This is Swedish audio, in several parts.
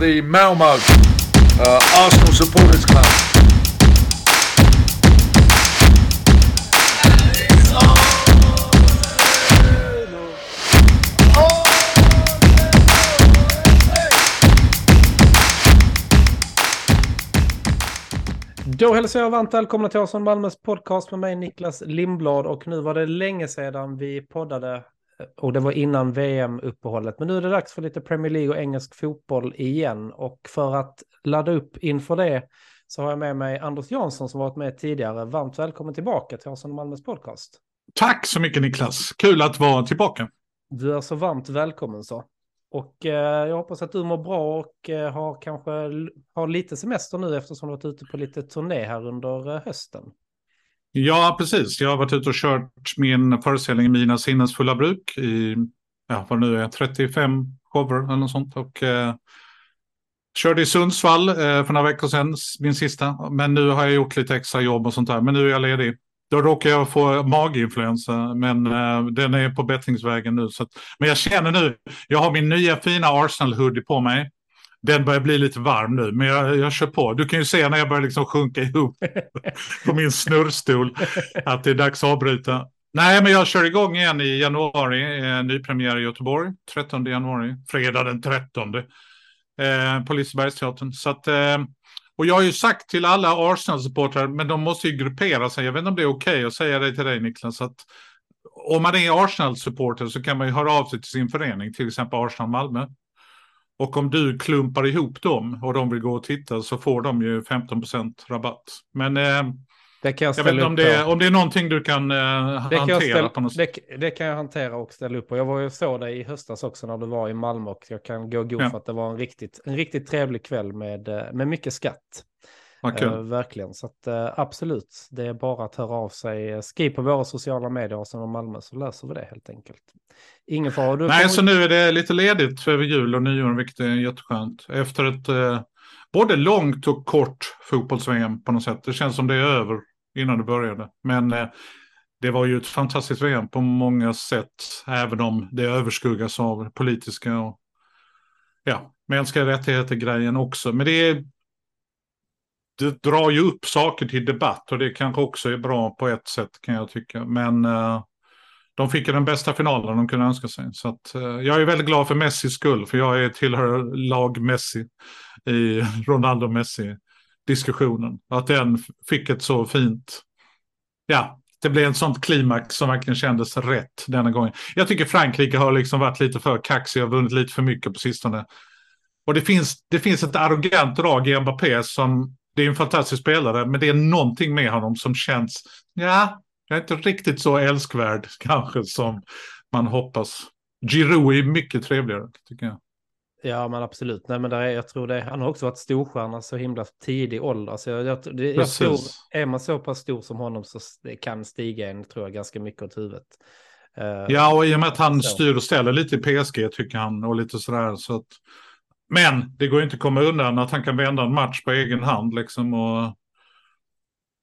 the Malmo uh, Arsenal Supporters Club. Då hälsar jag varmt välkomna till Arsenal Malmös podcast med mig Niklas Lindblad och nu var det länge sedan vi poddade och det var innan VM-uppehållet. Men nu är det dags för lite Premier League och engelsk fotboll igen och för att ladda upp inför det så har jag med mig Anders Jansson som varit med tidigare. Varmt välkommen tillbaka till Arsenal Malmös podcast. Tack så mycket Niklas, kul att vara tillbaka. Du är så varmt välkommen så. Och eh, jag hoppas att du mår bra och eh, har kanske har lite semester nu eftersom du varit ute på lite turné här under eh, hösten. Ja, precis. Jag har varit ute och kört min föreställning Mina sinnens fulla bruk i, ja, vad nu är, 35 shower eller något sånt. Och eh, körde i Sundsvall eh, för några veckor sedan, min sista. Men nu har jag gjort lite extra jobb och sånt där. Men nu är jag ledig. Då råkar jag få maginfluensa, men eh, den är på bättringsvägen nu. Så att, men jag känner nu, jag har min nya fina Arsenal-hoodie på mig. Den börjar bli lite varm nu, men jag, jag kör på. Du kan ju se när jag börjar liksom sjunka ihop på min snurrstol att det är dags att avbryta. Nej, men jag kör igång igen i januari. Eh, nypremiär i Göteborg, 13 januari. Fredag den 13. Eh, på Lisebergsteatern. Så att, eh, och jag har ju sagt till alla Arsenal-supportrar, men de måste ju gruppera sig. Jag vet inte om det är okej okay att säga det till dig Niklas. Att om man är Arsenal-supporter så kan man ju höra av sig till sin förening, till exempel Arsenal Malmö. Och om du klumpar ihop dem och de vill gå och titta så får de ju 15% rabatt. Men eh, det kan jag, jag vet inte om det, är, om det är någonting du kan eh, hantera kan ställa, på något sätt. Det, det, kan jag hantera och ställa upp på. Jag var ju så dig i höstas också när du var i Malmö och jag kan gå god ja. för att det var en riktigt, en riktigt trevlig kväll med, eh, med mycket skatt. Okay. Uh, verkligen, så att, uh, absolut, det är bara att höra av sig. Skriv på våra sociala medier som om Malmö så löser vi det helt enkelt. Ingen fara. Du Nej, så nu är det lite ledigt över jul och nyår, vilket är jätteskönt. Efter ett uh, både långt och kort fotbolls-VM på något sätt. Det känns som det är över innan det började. Men det var ju ett fantastiskt VM på många sätt, även om det överskuggas av politiska och ja, mänskliga rättigheter-grejen också. Men det är det drar ju upp saker till debatt och det kanske också är bra på ett sätt kan jag tycka. Men uh, de fick ju den bästa finalen de kunde önska sig. Så att, uh, jag är väldigt glad för Messis skull, för jag är tillhör lag Messi i Ronaldo Messi-diskussionen. Att den fick ett så fint, ja, det blev en sånt klimax som verkligen kändes rätt denna gången. Jag tycker Frankrike har liksom varit lite för kaxiga och vunnit lite för mycket på sistone. Och det finns, det finns ett arrogant drag i Mbappé som det är en fantastisk spelare, men det är någonting med honom som känns, ja, jag är inte riktigt så älskvärd kanske som man hoppas. Giroud är mycket trevligare, tycker jag. Ja, men absolut. Nej, men där är, jag tror det, han har också varit storstjärna så himla tidig ålder. Så jag, jag, det, jag tror, är man så pass stor som honom så kan stiga en, tror jag, ganska mycket åt huvudet. Uh, ja, och i och med att han så. styr och ställer lite i PSG tycker han och lite sådär. Så att, men det går inte att komma undan att han kan vända en match på egen hand. Liksom, och...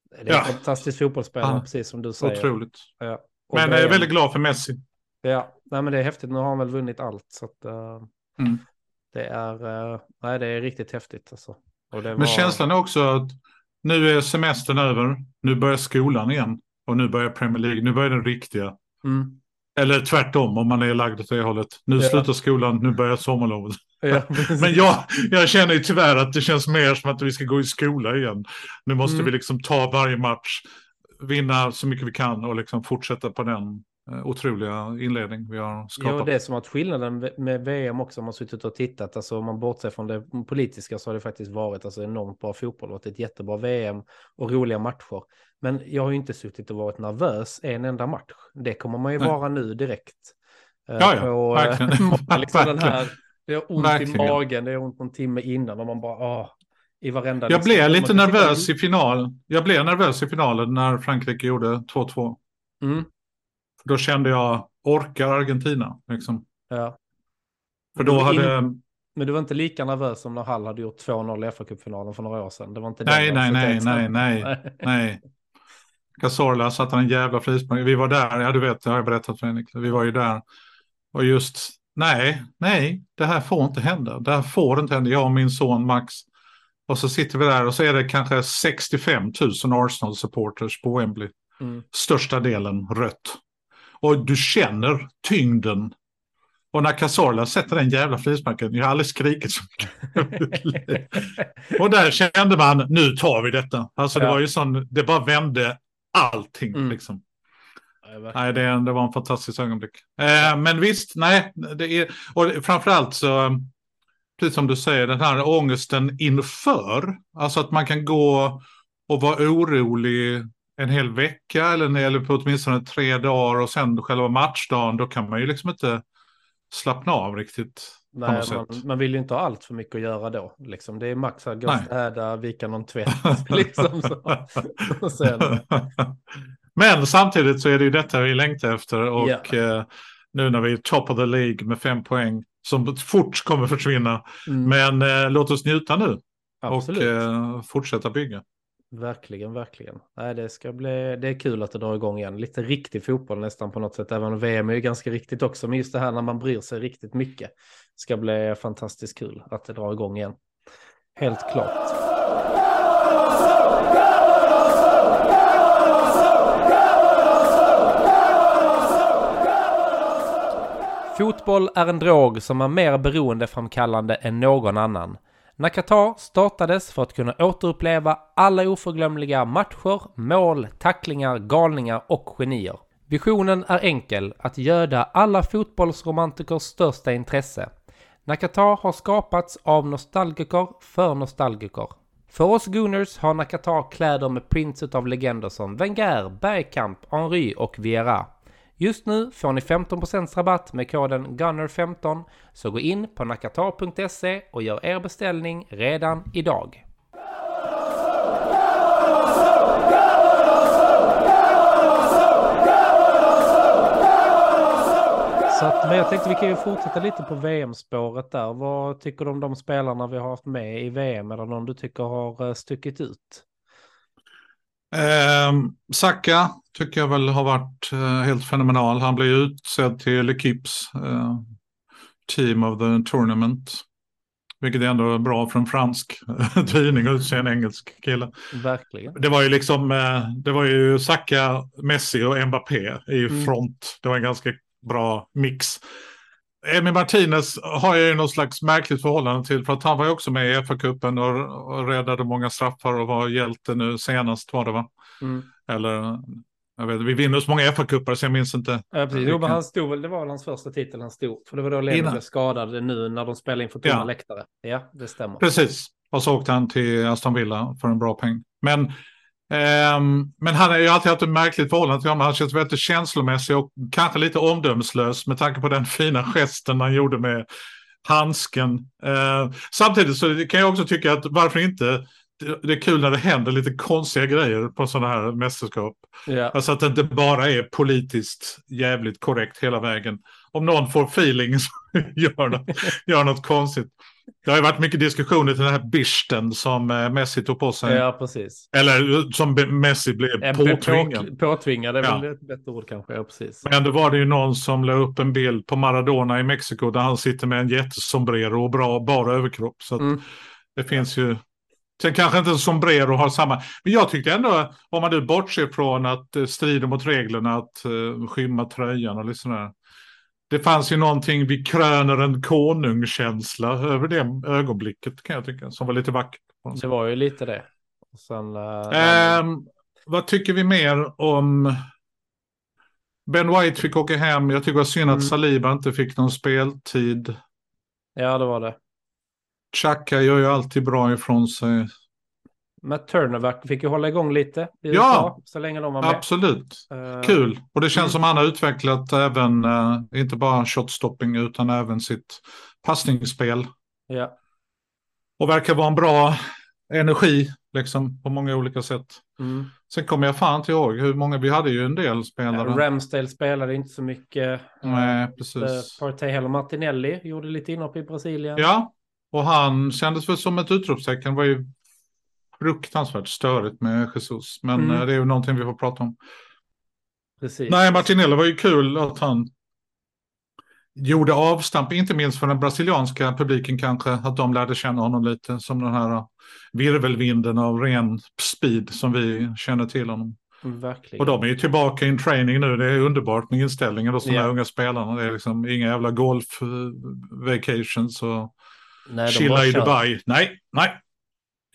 Det är en ja. fantastisk fotbollsspelare, ja. precis som du säger. Otroligt. Ja. Men jag är väldigt glad för Messi. Ja, nej, men det är häftigt. Nu har han väl vunnit allt. Så att, uh, mm. det, är, uh, nej, det är riktigt häftigt. Alltså. Var... Men känslan är också att nu är semestern över. Nu börjar skolan igen. Och nu börjar Premier League. Nu börjar den riktiga. Mm. Eller tvärtom om man är lagd åt det hållet. Nu ja. slutar skolan, nu börjar sommarlovet. Ja, Men jag, jag känner ju tyvärr att det känns mer som att vi ska gå i skola igen. Nu måste mm. vi liksom ta varje match, vinna så mycket vi kan och liksom fortsätta på den eh, otroliga inledning vi har skapat. Ja, det är som att skillnaden med VM också, om man suttit och tittat, alltså om man bortser från det politiska så har det faktiskt varit alltså enormt bra fotboll, varit ett jättebra VM och roliga matcher. Men jag har ju inte suttit och varit nervös en enda match. Det kommer man ju Nej. vara nu direkt. Eh, ja, ja, på, verkligen. liksom. Den här det har ont Verkligen. i magen, det har ont en timme innan och man bara, åh, i varenda... Jag blev lite nervös i final. Jag blev nervös i finalen när Frankrike gjorde 2-2. Mm. För då kände jag, orkar Argentina? Liksom. Ja. För då hade... Men du var inte lika nervös som när Hall hade gjort 2-0 i FA-cupfinalen för några år sedan? Det var inte nej, nej, nej, nej, nej, nej. Cazorla satte en jävla frispark. Vi var där, ja du vet, det har jag berättat för Henrik. Vi var ju där. Och just nej, nej, det här får inte hända. Det här får inte hända. Jag och min son Max. Och så sitter vi där och så är det kanske 65 000 Arsenal-supporters på Wembley. Mm. Största delen rött. Och du känner tyngden. Och när Cazorla sätter den jävla frisparken, jag har aldrig skrikit så mycket. och där kände man, nu tar vi detta. Alltså det Ja. var ju sån, det bara vände allting Mm. liksom. Nej, det, det var en fantastisk ögonblick. Eh, men visst, nej, det är, och framförallt så, precis som du säger, den här ångesten inför, alltså att man kan gå och vara orolig en hel vecka eller, eller på åtminstone tre dagar och sen själva matchdagen, då kan man ju liksom inte slappna av riktigt. Nej, man, man vill ju inte ha allt för mycket att göra då. Liksom. Det är max att gå och städa, vika någon tvätt. liksom så. Sen, Men samtidigt så är det ju detta vi längtar efter och Ja. eh, nu när vi är top of the League med fem poäng som fort kommer försvinna. mm, Men eh, låt oss njuta nu absolut. och eh, fortsätta bygga. Verkligen, verkligen. Nej, det, ska bli, det är kul att det drar igång igen. Lite riktig fotboll nästan på något sätt. Även om VM är ju ganska riktigt också. Men just det här när man bryr sig riktigt mycket. Ska bli fantastiskt kul att det drar igång igen. Helt klart. Fotboll är en drog som är mer beroendeframkallande än någon annan. När Qatar startades för att kunna återuppleva alla oförglömliga matcher, mål, tacklingar, galningar och genier. Visionen är enkel, att göda alla fotbollsromantikers största intresse. Nakata har skapats av nostalgiker för nostalgiker. För oss Gooners har Nakatar kläder med prints av legender som Wenger, Bergkamp, Henry och Vieira. Just nu får ni 15% rabatt med koden GUNNER15 så gå in på nakatar.se och gör er beställning redan idag. Så att, men jag tänkte vi kan ju fortsätta lite på VM-spåret där. Vad tycker du om de spelarna vi har haft med i VM eller någon du tycker har eh, stuckit ut? Eh, Saka tycker jag väl har varit eh, helt fenomenal. Han blev utsedd till L'Equipes eh, Team of the Tournament. Vilket är ändå bra för en fransk tidning att utse en engelsk kille. Verkligen. Det var ju liksom, eh, det var ju Saka, Messi och Mbappé i Mm. front. Det var en ganska bra mix. Emi Martinez har jag ju något slags märkligt förhållande till för att han var ju också med i FA-cupen och, och räddade många straffar och var hjälte nu senast var det va? Mm. Eller, jag vet vi vinner så många FA-cuper så jag minns inte. Ja, precis. Jo, men han stod väl, det var hans första titel han stod. För det var då Lennon blev skadad nu när de spelade inför tomma Ja. läktare. Ja, det stämmer. Precis, och så åkte han till Aston Villa för en bra peng. Men, ehm, men han har ju alltid haft ett märkligt förhållande till honom. Han känns väldigt känslomässig och kanske lite omdömeslös med tanke på den fina gesten han gjorde med handsken. Eh, samtidigt så kan jag också tycka att varför inte det- är kul när det händer lite konstiga grejer på sådana här mästerskap. Ja. Alltså att det inte bara är politiskt jävligt korrekt hela vägen. Om någon får feeling så gör, något, gör något konstigt. Det har ju varit mycket diskussioner till den här bisten som eh, Messi tog på sig. ja, precis. Eller eh, som Messi blev En påtvingad. På, påtvingad är Ja. väl ett bättre ord kanske. Ja, precis. Men då var det ju någon som la upp en bild på Maradona i Mexiko där han sitter med en jättesombrero och bra bara överkropp. Så Mm. det finns ju... Sen kanske inte en sombrero har samma... Men jag tyckte ändå, om man nu bortser från att det strider mot reglerna att skymma tröjan och lite sådär. Det fanns ju någonting vid kröner en konung-känsla över det ögonblicket kan jag tycka. Som var lite vackert. Det var ju lite det. Sen, eh, Ehm, vad tycker vi mer om... Ben White fick åka hem. Jag tycker det var synd Mm. att Saliba inte fick någon speltid. ja, det var det. Xhaka gör ju alltid bra ifrån sig. Matt Turner fick ju hålla igång lite i Ja. USA, så länge de var med. Absolut. Eh, Kul. Och det känns Mm. som han har utvecklat även, eh, inte bara shotstopping utan även sitt passningsspel. Ja. Och verkar vara en bra energi liksom på många olika sätt. Mm. Sen kommer jag fan inte ihåg hur många, vi hade ju en del spelare. Ramsdale spelade inte så mycket. Nej, Eh, precis. Partey heller Martinelli gjorde lite inhopp i Brasilien. Ja, och han kändes väl som ett utropstecken. var ju fruktansvärt störigt med Jesus. Men Mm. eh, det är ju någonting vi får prata om. Precis. Nej, Martinelli var ju kul att han gjorde avstamp, inte minst för den brasilianska publiken kanske, att de lärde känna honom lite som den här virvelvinden av ren speed som vi känner till honom. Verkligen. Och de är ju tillbaka in training nu, det är underbart med inställningen de Ja. här unga spelarna. Det är liksom inga jävla golf eh, vacations och Nej, chilla i. Dubai. Nej, nej.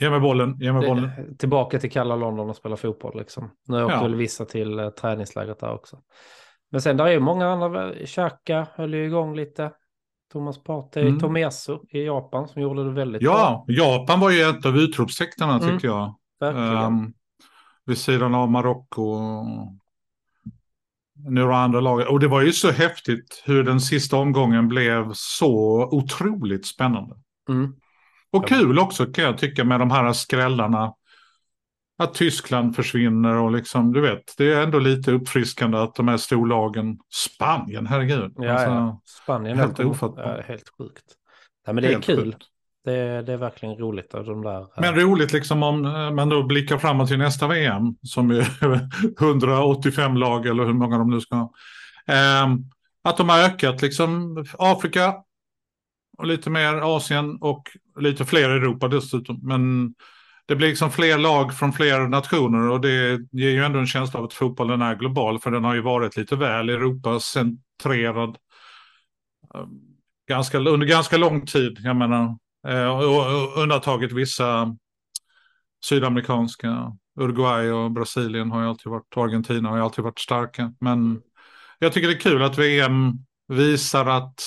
Ge mig bollen, ge mig bollen. Det- Tillbaka till kalla London och spela fotboll liksom. Nu åkte Ja. väl vissa till eh, träningslägret där också. Men sen där är ju många andra, Xhaka höll ju igång lite. Thomas Partey, Mm. Tomiyasu i Japan som gjorde det väldigt bra. Ja, Japan var ju ett av utropstecknen Mm. tycker jag. Verkligen. Um, vid sidan av Marocko och några andra lag. Och det var ju så häftigt hur den sista omgången blev så otroligt spännande. Mm. Och kul också kan jag tycka med de här skrällarna. Att Tyskland försvinner och liksom, du vet, det är ändå lite uppfriskande att de här storlagen, Spanien, herregud. Ja, Alltså, ja. Spanien helt helt, ofattbart. helt sjukt. Nej, men det är helt kul. sjukt. Det är, det är verkligen roligt. Och de där, Men roligt liksom om eh, man då blickar framåt till nästa VM som är 185 lag eller hur många de nu ska ha. Ehm, att de har ökat liksom Afrika och lite mer Asien och lite fler i Europa dessutom. Men det blir liksom fler lag från fler nationer och det ger ju ändå en känsla av att fotbollen är global för den har ju varit lite väl Europacentrerad eh, ganska, under ganska lång tid. Jag menar, eh, och undantaget vissa sydamerikanska, Uruguay och Brasilien har ju alltid varit, och Argentina har ju alltid varit starka. Men jag tycker det är kul att VM visar att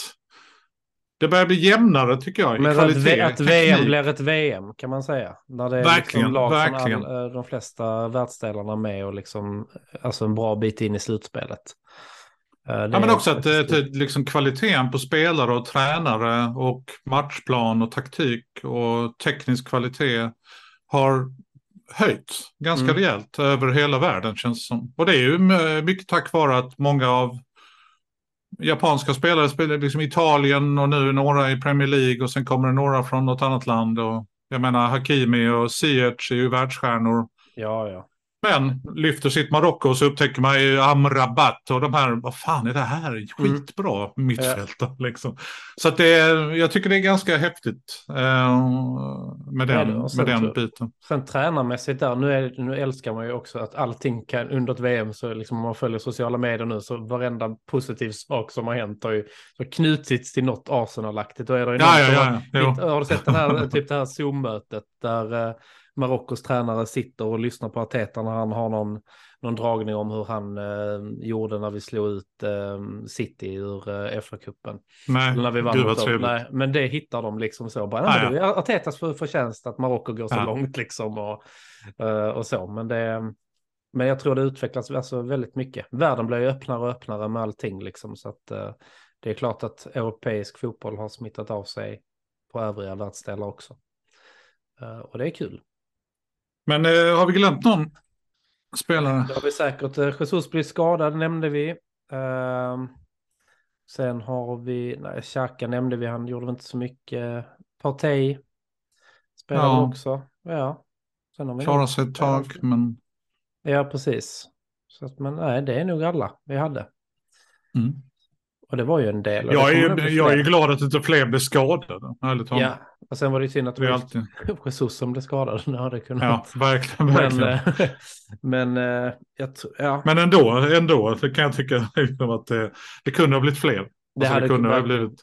det börjar bli jämnare tycker jag. i Men att, kvalitet, att VM blir ett VM kan man säga. När det är Verkligen, liksom lag verkligen. från all, eh, de flesta världsdelarna med och liksom, alltså en bra bit in i slutspelet. Eh, det Ja, men också att eh, till- liksom kvaliteten på spelare och tränare och matchplan och taktik och teknisk kvalitet har höjts ganska Mm. rejält över hela världen känns det som. Och det är ju mycket tack vare att många av japanska spelare spelar liksom i Italien och nu några i Premier League och sen kommer det några från något annat land. Och jag menar Hakimi och Ziyech är ju världsstjärnor. Ja, ja. Men lyfter sitt Marocko och så upptäcker man ju Amrabat och de här, vad fan är det här? Skitbra mittfältare liksom. Så att det är, jag tycker det är ganska häftigt eh, med Ja, den, sen med den biten. Sen tränarmässigt där, nu, är, nu älskar man ju också att allting kan, under ett VM, så liksom om man följer sociala medier nu, så varenda positiv sak som har hänt har ju så knutits till något Arsenal-aktigt. Då är det ju Ja, någon ja, ja. ja. Har du sett den här, typ det här Zoom-mötet där eh, Marockos tränare sitter och lyssnar på Arteta när han har någon, någon dragning om hur han eh, gjorde när vi slog ut eh, City ur eh, FA-cupen. Nej, Eller när vi vann gud vad. Nej, men det hittar de liksom så. Bara, Ah, ja. det är Artetas för, förtjänst att Marocko går så Ja. långt liksom. Och, eh, och så. Men, det, men jag tror det utvecklas alltså väldigt mycket. Världen blir ju öppnare och öppnare med allting liksom. Så att eh, det är klart att europeisk fotboll har smittat av sig på övriga världsdelar också. Eh, och det är kul. Men eh, har vi glömt någon spelare? Det har vi säkert. Eh, Jesus blir skadad nämnde vi. Ehm, sen har vi, nej, Xhaka nämnde vi, han gjorde inte så mycket. Partey spelade Ja. också. Ja. Sen har vi Klarar nog- sig ett tag, men... Ja, precis. Så att, men nej, det är nog alla vi hade. Mm. Och det var ju en del. Jag, är, jag är glad att inte fler blir skadade. Ja, och sen var det ju synd att Det alltid... Jesus som blev skadad. Nu hade det Ja, kunnat. verkligen. men verkligen. eh, men eh, jag ja. Men ändå, ändå kan jag tycka liksom att det, det kunde ha blivit fler. Det Alltså, hade det kunde ha blivit...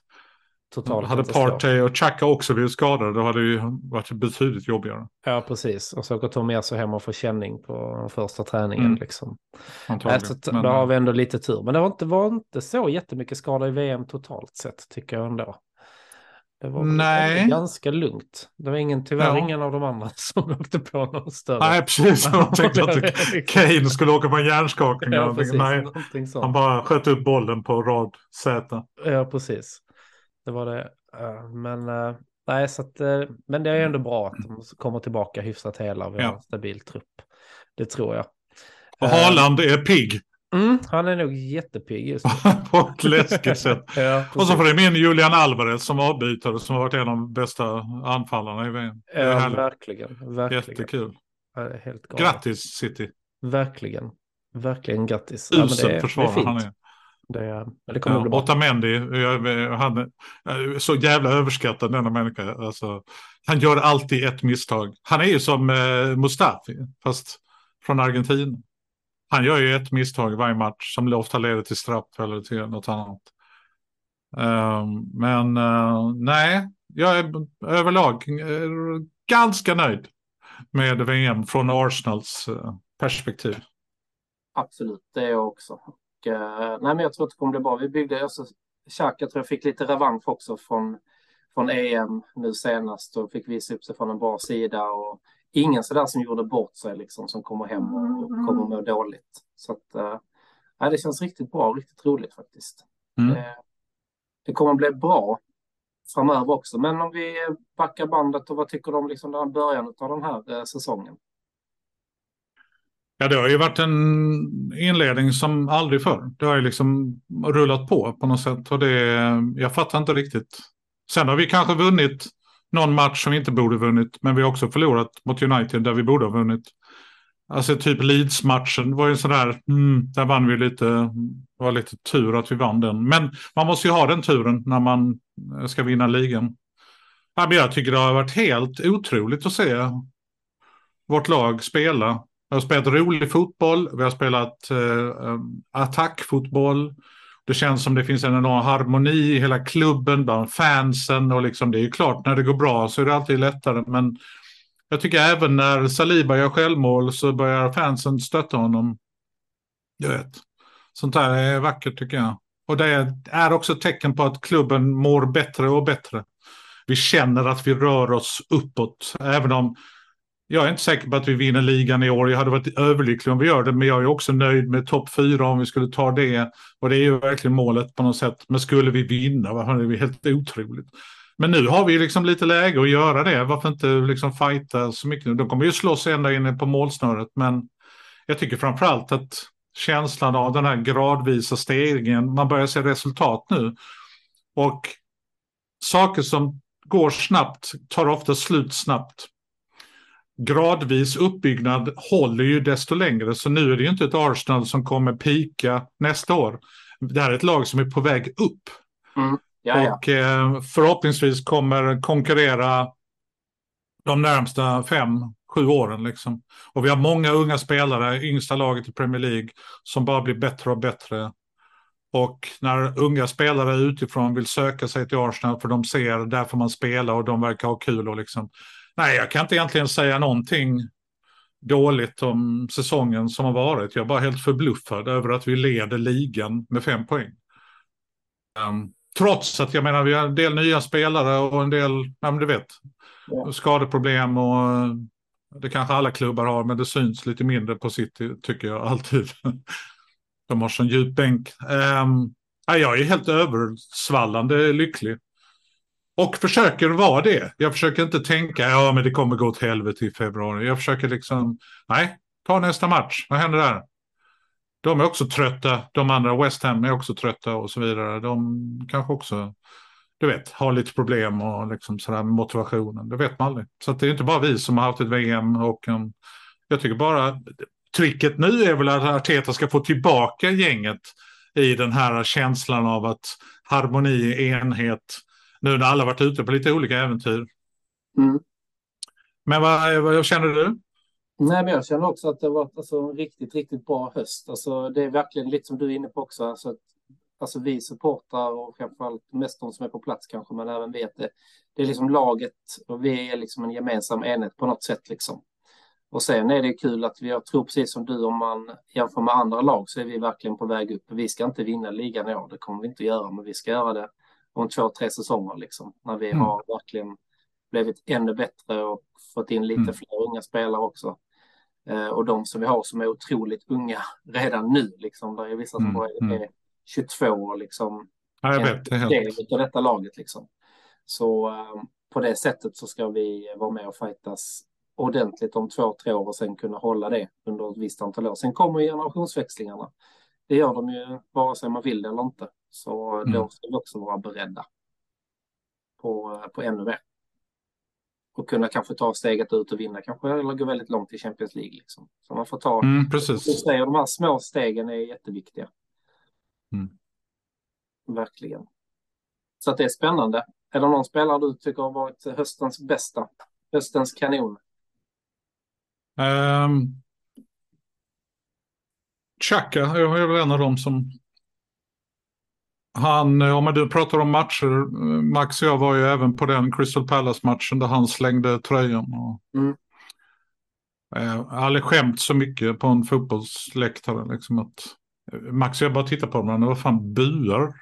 totalt hade. Partey och Chaka också blivit skadade, då hade det ju varit betydligt jobbigare. Ja, precis. Och så åker Tomiasu hem och får känning på första träningen. Mm. Liksom. Antagligen. Nej, så t- Men, då har vi ändå lite tur. Men det var inte, var inte så jättemycket skada i VM totalt sett, tycker jag ändå. Det var Nej. ganska lugnt. Det var ingen, tyvärr Ja. ingen av de andra som åkte på någon större. Nej, precis. Jag tänkte att Kane skulle åka på en hjärnskakning. Ja, precis. Nej, han bara sköt upp bollen på rad Z. Ja, precis. Det var det. Eh, Men, eh, nej, så att, eh, men det är ändå bra att de kommer tillbaka hyfsat hela. Vi har Ja. en stabil trupp. Det tror jag. Och Haaland är pigg Mm, han är nog jättepigg just nu. på ett läskigt sätt. ja, Och så får det in Julian Alvarez som avbytare som har varit en av de bästa anfallarna i VM. Ja, verkligen. verkligen. Jättekul. Ja, helt galet. Grattis City. Verkligen. Verkligen grattis. Ja, Usel är försvarare han är. Det, det kommer Ja, bli bra. Otamendi, jag- jag- han är så jävla överskattad denna människa. Alltså, han gör alltid ett misstag. Han är ju som eh, Mustafi, fast från Argentina. Han gör ju ett misstag varje match som ofta leder till straff eller till något annat. Ehm, men eh, nej, jag är överlag eh, ganska nöjd med VM från Arsenals eh, perspektiv. Absolut, det är jag också. Och, eh, nej, men jag tror att det kommer bli bra. Vi byggde, alltså, Xhaka tror jag fick lite revansch också från, från EM nu senast och fick visa upp sig från en bra sida. Och ingen sådär som gjorde bort sig liksom, som kommer hem och, och kommer må dåligt. Så att, eh, nej, det känns riktigt bra och riktigt roligt faktiskt. Mm. Eh, det kommer bli bra framöver också. Men om vi backar bandet och vad tycker du om liksom den här början av den här eh, säsongen? Ja, det har ju varit en inledning som aldrig förr. Det har ju liksom rullat på på något sätt. Och det, jag fattar inte riktigt. Sen har vi kanske vunnit någon match som vi inte borde vunnit. Men vi har också förlorat mot United där vi borde ha vunnit. Alltså typ Leeds-matchen var ju sådär, mm, där vann vi lite, det var lite tur att vi vann den. Men man måste ju ha den turen när man eh, ska vinna ligan. Ja, men jag tycker det har varit helt otroligt att se vårt lag spela. Vi har spelat rolig fotboll, vi har spelat eh, ehm, attackfotboll. Det känns som det finns en enorm harmoni i hela klubben bland fansen. Och liksom, det är ju klart, när det går bra så är det alltid lättare. Men jag tycker även när Saliba gör självmål så börjar fansen stötta honom. Jag vet. Sånt där är vackert tycker jag. Och det är också ett tecken på att klubben mår bättre och bättre. Vi känner att vi rör oss uppåt. Även om jag är inte säker på att vi vinner ligan i år. Jag hade varit överlycklig om vi gör det, men jag är också nöjd med topp fyra om vi skulle ta det. Och det är ju verkligen målet på något sätt. Men skulle vi vinna, vad det är helt otroligt. Men nu har vi liksom lite läge att göra det. Varför inte liksom fighta så mycket? De kommer ju slåss ända inne på målsnöret, men jag tycker framförallt att känslan av den här gradvisa stegringen, man börjar se resultat nu. Och saker som går snabbt tar ofta slut snabbt gradvis uppbyggnad håller ju desto längre. Så nu är det ju inte ett Arsenal som kommer pika nästa år. Det här är ett lag som är på väg upp. Mm. Och eh, förhoppningsvis kommer konkurrera de närmsta fem, sju åren. Liksom. Och vi har många unga spelare, yngsta laget i Premier League, som bara blir bättre och bättre. Och när unga spelare utifrån vill söka sig till Arsenal för de ser där får man spela och de verkar ha kul. Och liksom, nej, jag kan inte egentligen säga någonting dåligt om säsongen som har varit. Jag är bara helt förbluffad över att vi leder ligan med fem poäng. Um, trots att jag menar vi har en del nya spelare och en del, ja men du vet, Ja. skadeproblem och eh, det kanske alla klubbar har, men det syns lite mindre på City tycker jag alltid. De har sån djup bänk. Um, ja, jag är helt översvallande lycklig. Och försöker vara det. Jag försöker inte tänka, ja men det kommer gå åt helvete i februari. Jag försöker liksom, nej, ta nästa match. Vad händer där? De är också trötta. De andra, West Ham är också trötta och så vidare. De kanske också, du vet, har lite problem och liksom sådär med motivationen. Det vet man aldrig. Så att det är inte bara vi som har haft ett VM och en, jag tycker bara tricket nu är väl att Arteta ska få tillbaka gänget i den här känslan av att harmoni, enhet, nu när alla varit ute på lite olika äventyr. Mm. Men vad, vad känner du? Nej, men jag känner också att det har varit alltså, en riktigt, riktigt bra höst. Alltså, det är verkligen lite som du är inne på också. Alltså, att, alltså vi supportrar och framförallt mest de som är på plats kanske, men även att det, det är liksom laget och vi är liksom en gemensam enhet på något sätt liksom. Och sen är det kul att vi, jag tror precis som du, om man jämför med andra lag så är vi verkligen på väg upp. Vi ska inte vinna ligan i år, det kommer vi inte göra, men vi ska göra det om två, tre säsonger liksom. När vi Mm. har verkligen blivit ännu bättre och fått in lite Mm. fler unga spelare också. Eh, och de som vi har som är otroligt unga redan nu, liksom. Där är vissa som Mm, är mm. 22 och liksom Ja, jag en vet. Helt... del av detta laget liksom. Så eh, på det sättet så ska vi vara med och fightas ordentligt om två, tre år och sen kunna hålla det under ett visst antal år. Sen kommer generationsväxlingarna. Det gör de ju vare sig man vill det eller inte. Så Mm. då ska vi också vara beredda på, eh, på ännu mer. Och kunna kanske ta steget ut och vinna kanske, eller gå väldigt långt i Champions League. Liksom. Så man får ta, Mm, du precis. säger, de här små stegen är jätteviktiga. verkligen. Så att det är spännande. Är det någon spelare du tycker har varit höstens bästa? Höstens kanon? Um, Chaka är väl en av dem som... Han, om du pratar om matcher, Max och jag var ju även på den Crystal Palace-matchen där han slängde tröjan. Och, Mm. eh, aldrig skämt så mycket på en fotbollsläktare. Liksom att, Max och jag bara tittar på honom, vad fan buar?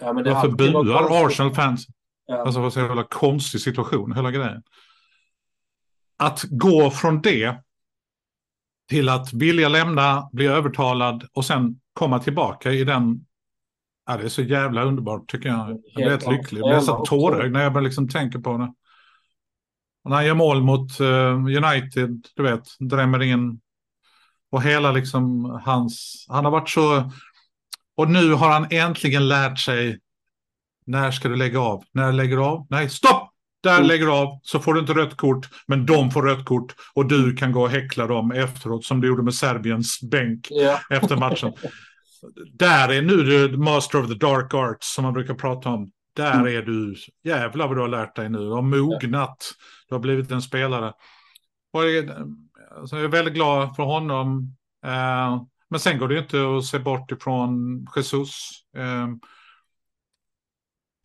Ja, men det Varför buar. Arsenal-fans? Ja. Alltså vad så jävla konstig situation, hela grejen. Att gå från det till att vilja lämna, bli övertalad och sen komma tillbaka i den... Ja, det är så jävla underbart tycker jag. Jag blir Helt lycklig. Jag blir så tårögd när jag liksom tänker på det. Och när han gör mål mot eh, United, du vet, drämmer in. Och hela liksom hans... Han har varit så... Och nu har han äntligen lärt sig när ska du lägga av? När lägger du av? Nej, stopp! Där lägger du av, så får du inte rött kort, men de får rött kort och du kan gå och häckla dem efteråt som du gjorde med Serbiens bänk Ja. efter matchen. Där är nu du master of the dark arts som man brukar prata om. Där Mm. är du, jävlar vad du har lärt dig nu, du har mognat, du har blivit en spelare. Och jag, är- alltså jag är väldigt glad för honom. Eh, men sen går det inte att se bort ifrån Jesus. Eh,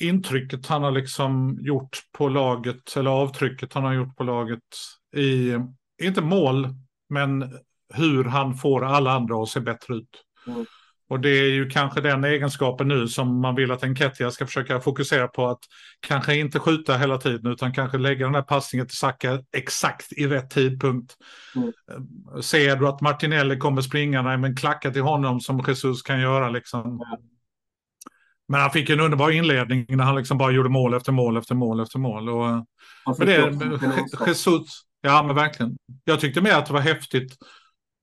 intrycket han har liksom gjort på laget, eller avtrycket han har gjort på laget i, inte mål, men hur han får alla andra att se bättre ut. Mm. Och det är ju kanske den egenskapen nu som man vill att Enketia ska försöka fokusera på att kanske inte skjuta hela tiden utan kanske lägga den här passningen till Saka exakt i rätt tidpunkt. Mm. Eh, Ser du att Martinelli kommer springa, nej, men klacka till honom som Jesus kan göra liksom. Men han fick en underbar inledning när han liksom bara gjorde mål efter mål efter mål efter mål. Och, men det. Jesus, ja men verkligen. Jag tyckte mer att det var häftigt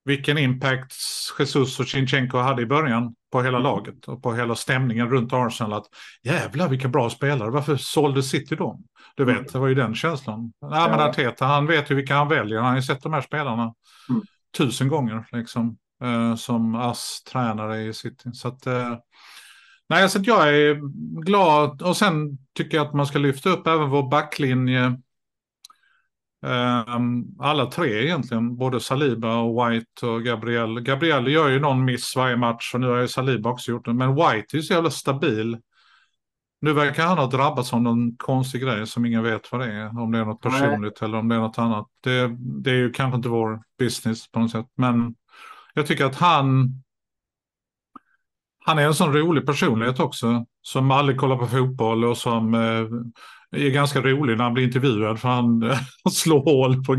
vilken impact Jesus och Sinchenko hade i början på hela Mm. laget och på hela stämningen runt Arsenal. Att jävlar vilka bra spelare, varför sålde City dem? Du vet, Mm. det var ju den känslan. Ja, men. Arteta, han vet ju vilka han väljer. Han har ju sett de här spelarna Mm. tusen gånger liksom, eh, som ASS-tränare i City. Så att, eh, nej, så att jag är glad. Och sen tycker jag att man ska lyfta upp även vår backlinje. Ehm, alla tre egentligen, både Saliba och White och Gabriel. Gabriel gör ju någon miss varje match och nu har ju Saliba också gjort det. Men White är ju så jävla stabil. Nu verkar han ha drabbats av någon konstig grej som ingen vet vad det är. Om det är något Nej. personligt eller om det är något annat. Det, det är ju kanske inte vår business på något sätt. Men jag tycker att han... Han är en sån rolig personlighet också. Som aldrig kollar på fotboll och som eh, är ganska rolig när han blir intervjuad. För han, han slår hål på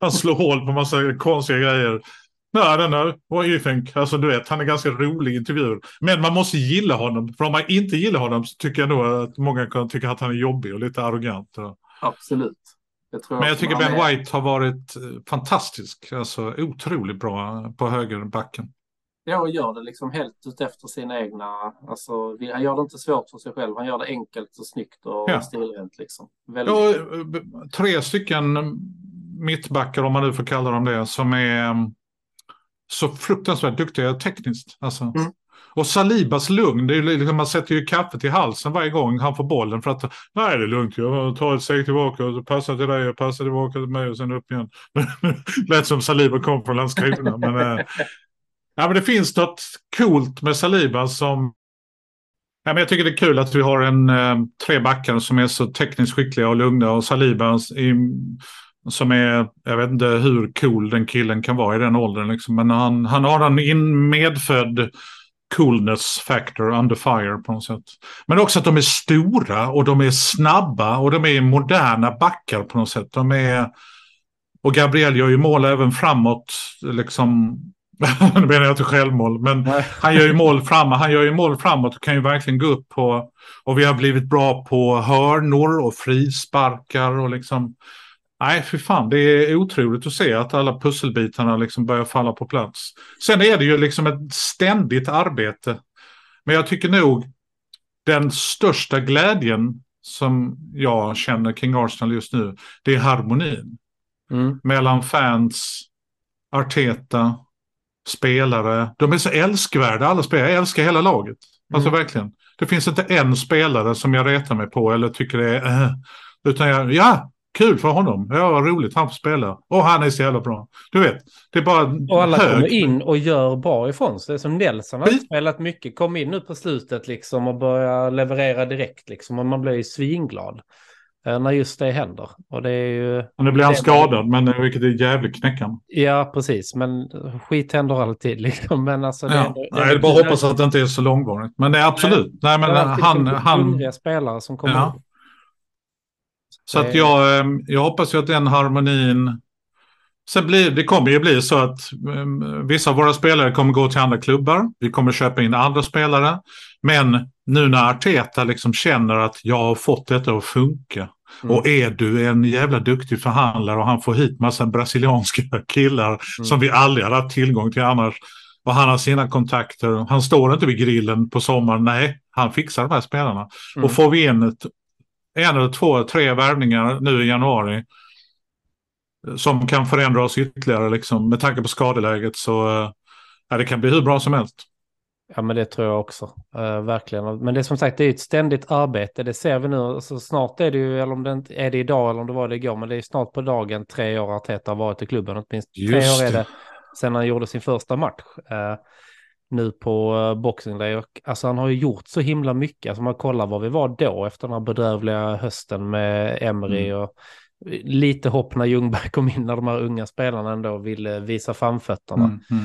Han slår hål på massa konstiga grejer. Nej, den där, what you think? Alltså du vet, han är ganska rolig intervjuer. Men man måste gilla honom. För om man inte gillar honom så tycker jag nog att många kan tycka att han är jobbig och lite arrogant. Absolut. Tror Men jag tycker Ben är. White har varit eh, fantastisk. Alltså otroligt bra på högerbacken. Ja, och gör det liksom helt utefter sina egna... Alltså, han gör det inte svårt för sig själv. Han gör det enkelt och snyggt och Ja. stilrent liksom. Väldigt... Ja, eh, tre stycken mittbackar, om man nu får kalla dem det, som är mm, så fruktansvärt duktiga tekniskt. Alltså. Mm. Och Salibas lugn, det är liksom, man sätter ju kaffet i halsen varje gång han får bollen för att nej det är lugnt, jag tar ett steg tillbaka och passar till dig och passar tillbaka till mig och sen upp igen. Lät som Saliba kom från Landskrona. men, eh, ja, men det finns något coolt med Saliba som Ja, men jag tycker det är kul att vi har en eh, tre backar som är så tekniskt skickliga och lugna och Saliba i, som är, jag vet inte hur cool den killen kan vara i den åldern. Liksom. Men han, han har en in medfödd coolness factor under fire på något sätt. Men också att de är stora och de är snabba och de är moderna backar på något sätt. De är, och Gabriel gör ju mål även framåt, liksom. nu menar jag inte självmål, men Nej. han gör ju mål framåt, han gör ju mål framåt och kan ju verkligen gå upp på, och vi har blivit bra på hörnor och frisparkar och liksom, nej för fan, det är otroligt att se att alla pusselbitarna liksom börjar falla på plats. Sen är det ju liksom ett ständigt arbete, men jag tycker nog den största glädjen som jag känner kring Arsenal just nu, det är harmonin Mm. mellan fans, Arteta spelare. De är så älskvärda alla spelare. Jag älskar hela laget. Alltså Mm. verkligen. Det finns inte en spelare som jag retar mig på eller tycker det är... Äh, utan jag, ja, kul för honom. Ja, vad roligt han får spela. Och han är så jävla bra. Du vet, det är bara Och alla hög. kommer in och gör bra ifrån sig. Det är som Nelson har Skit. spelat mycket. Kom in nu på slutet liksom och börjar leverera direkt liksom. Och man blir ju svinglad. Eh, När just det händer. Och det är ju... Nu blir han det- skadad, men eh, vilket är jävligt knäckande. Ja, precis. Men skit händer alltid liksom. Men alltså... Ja. ändå- Nej, det är bara hoppas att det inte är så långvarigt. Men det är absolut. Nej, men Det han... han hungriga spelare som kommer Ja. så att jag, eh, jag hoppas ju att den harmonin... Sen blir, det kommer ju bli så att eh, vissa av våra spelare kommer gå till andra klubbar. Vi kommer köpa in andra spelare. Men nu när Arteta liksom känner att jag har fått detta att funka. Mm. Och är du en jävla duktig förhandlare och han får hit massa brasilianska killar Mm. som vi aldrig hade haft tillgång till annars. Och han har sina kontakter. Han står inte vid grillen på sommaren. Nej, han fixar de här spelarna. Mm. Och får vi in ett, en eller två, tre värvningar nu i januari som kan förändra oss ytterligare liksom, med tanke på skadeläget så eh, ja, det kan bli hur bra som helst. Ja, men det tror jag också. Eh, verkligen. Men det är som sagt, det är ett ständigt arbete. Det ser vi nu. Alltså, snart är det ju, eller om det inte är det idag eller om det var det igår, men det är snart på dagen tre år Arteta har varit i klubben. Åtminstone tre år är det. sedan han gjorde sin första match. eh, nu på uh, Boxing Day. Och, alltså han har ju gjort så himla mycket. Alltså man kollar var vi var då efter den här bedrövliga hösten med Emery Mm. och lite hopp när Ljungberg kom in när de här unga spelarna ändå ville visa framfötterna. Mm, mm.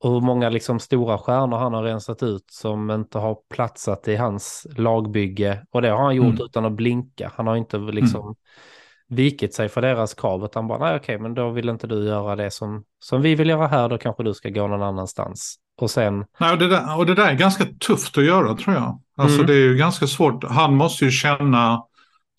Och hur många liksom stora stjärnor han har rensat ut som inte har platsat i hans lagbygge. Och det har han gjort Mm. utan att blinka. Han har inte liksom vikit sig för deras krav. Utan bara, nej okej, men då vill inte du göra det som, som vi vill göra här. Då kanske du ska gå någon annanstans. Och sen, Nej, och, det där, och det där är ganska tufft att göra tror jag. Alltså Mm. det är ju ganska svårt. Han måste ju känna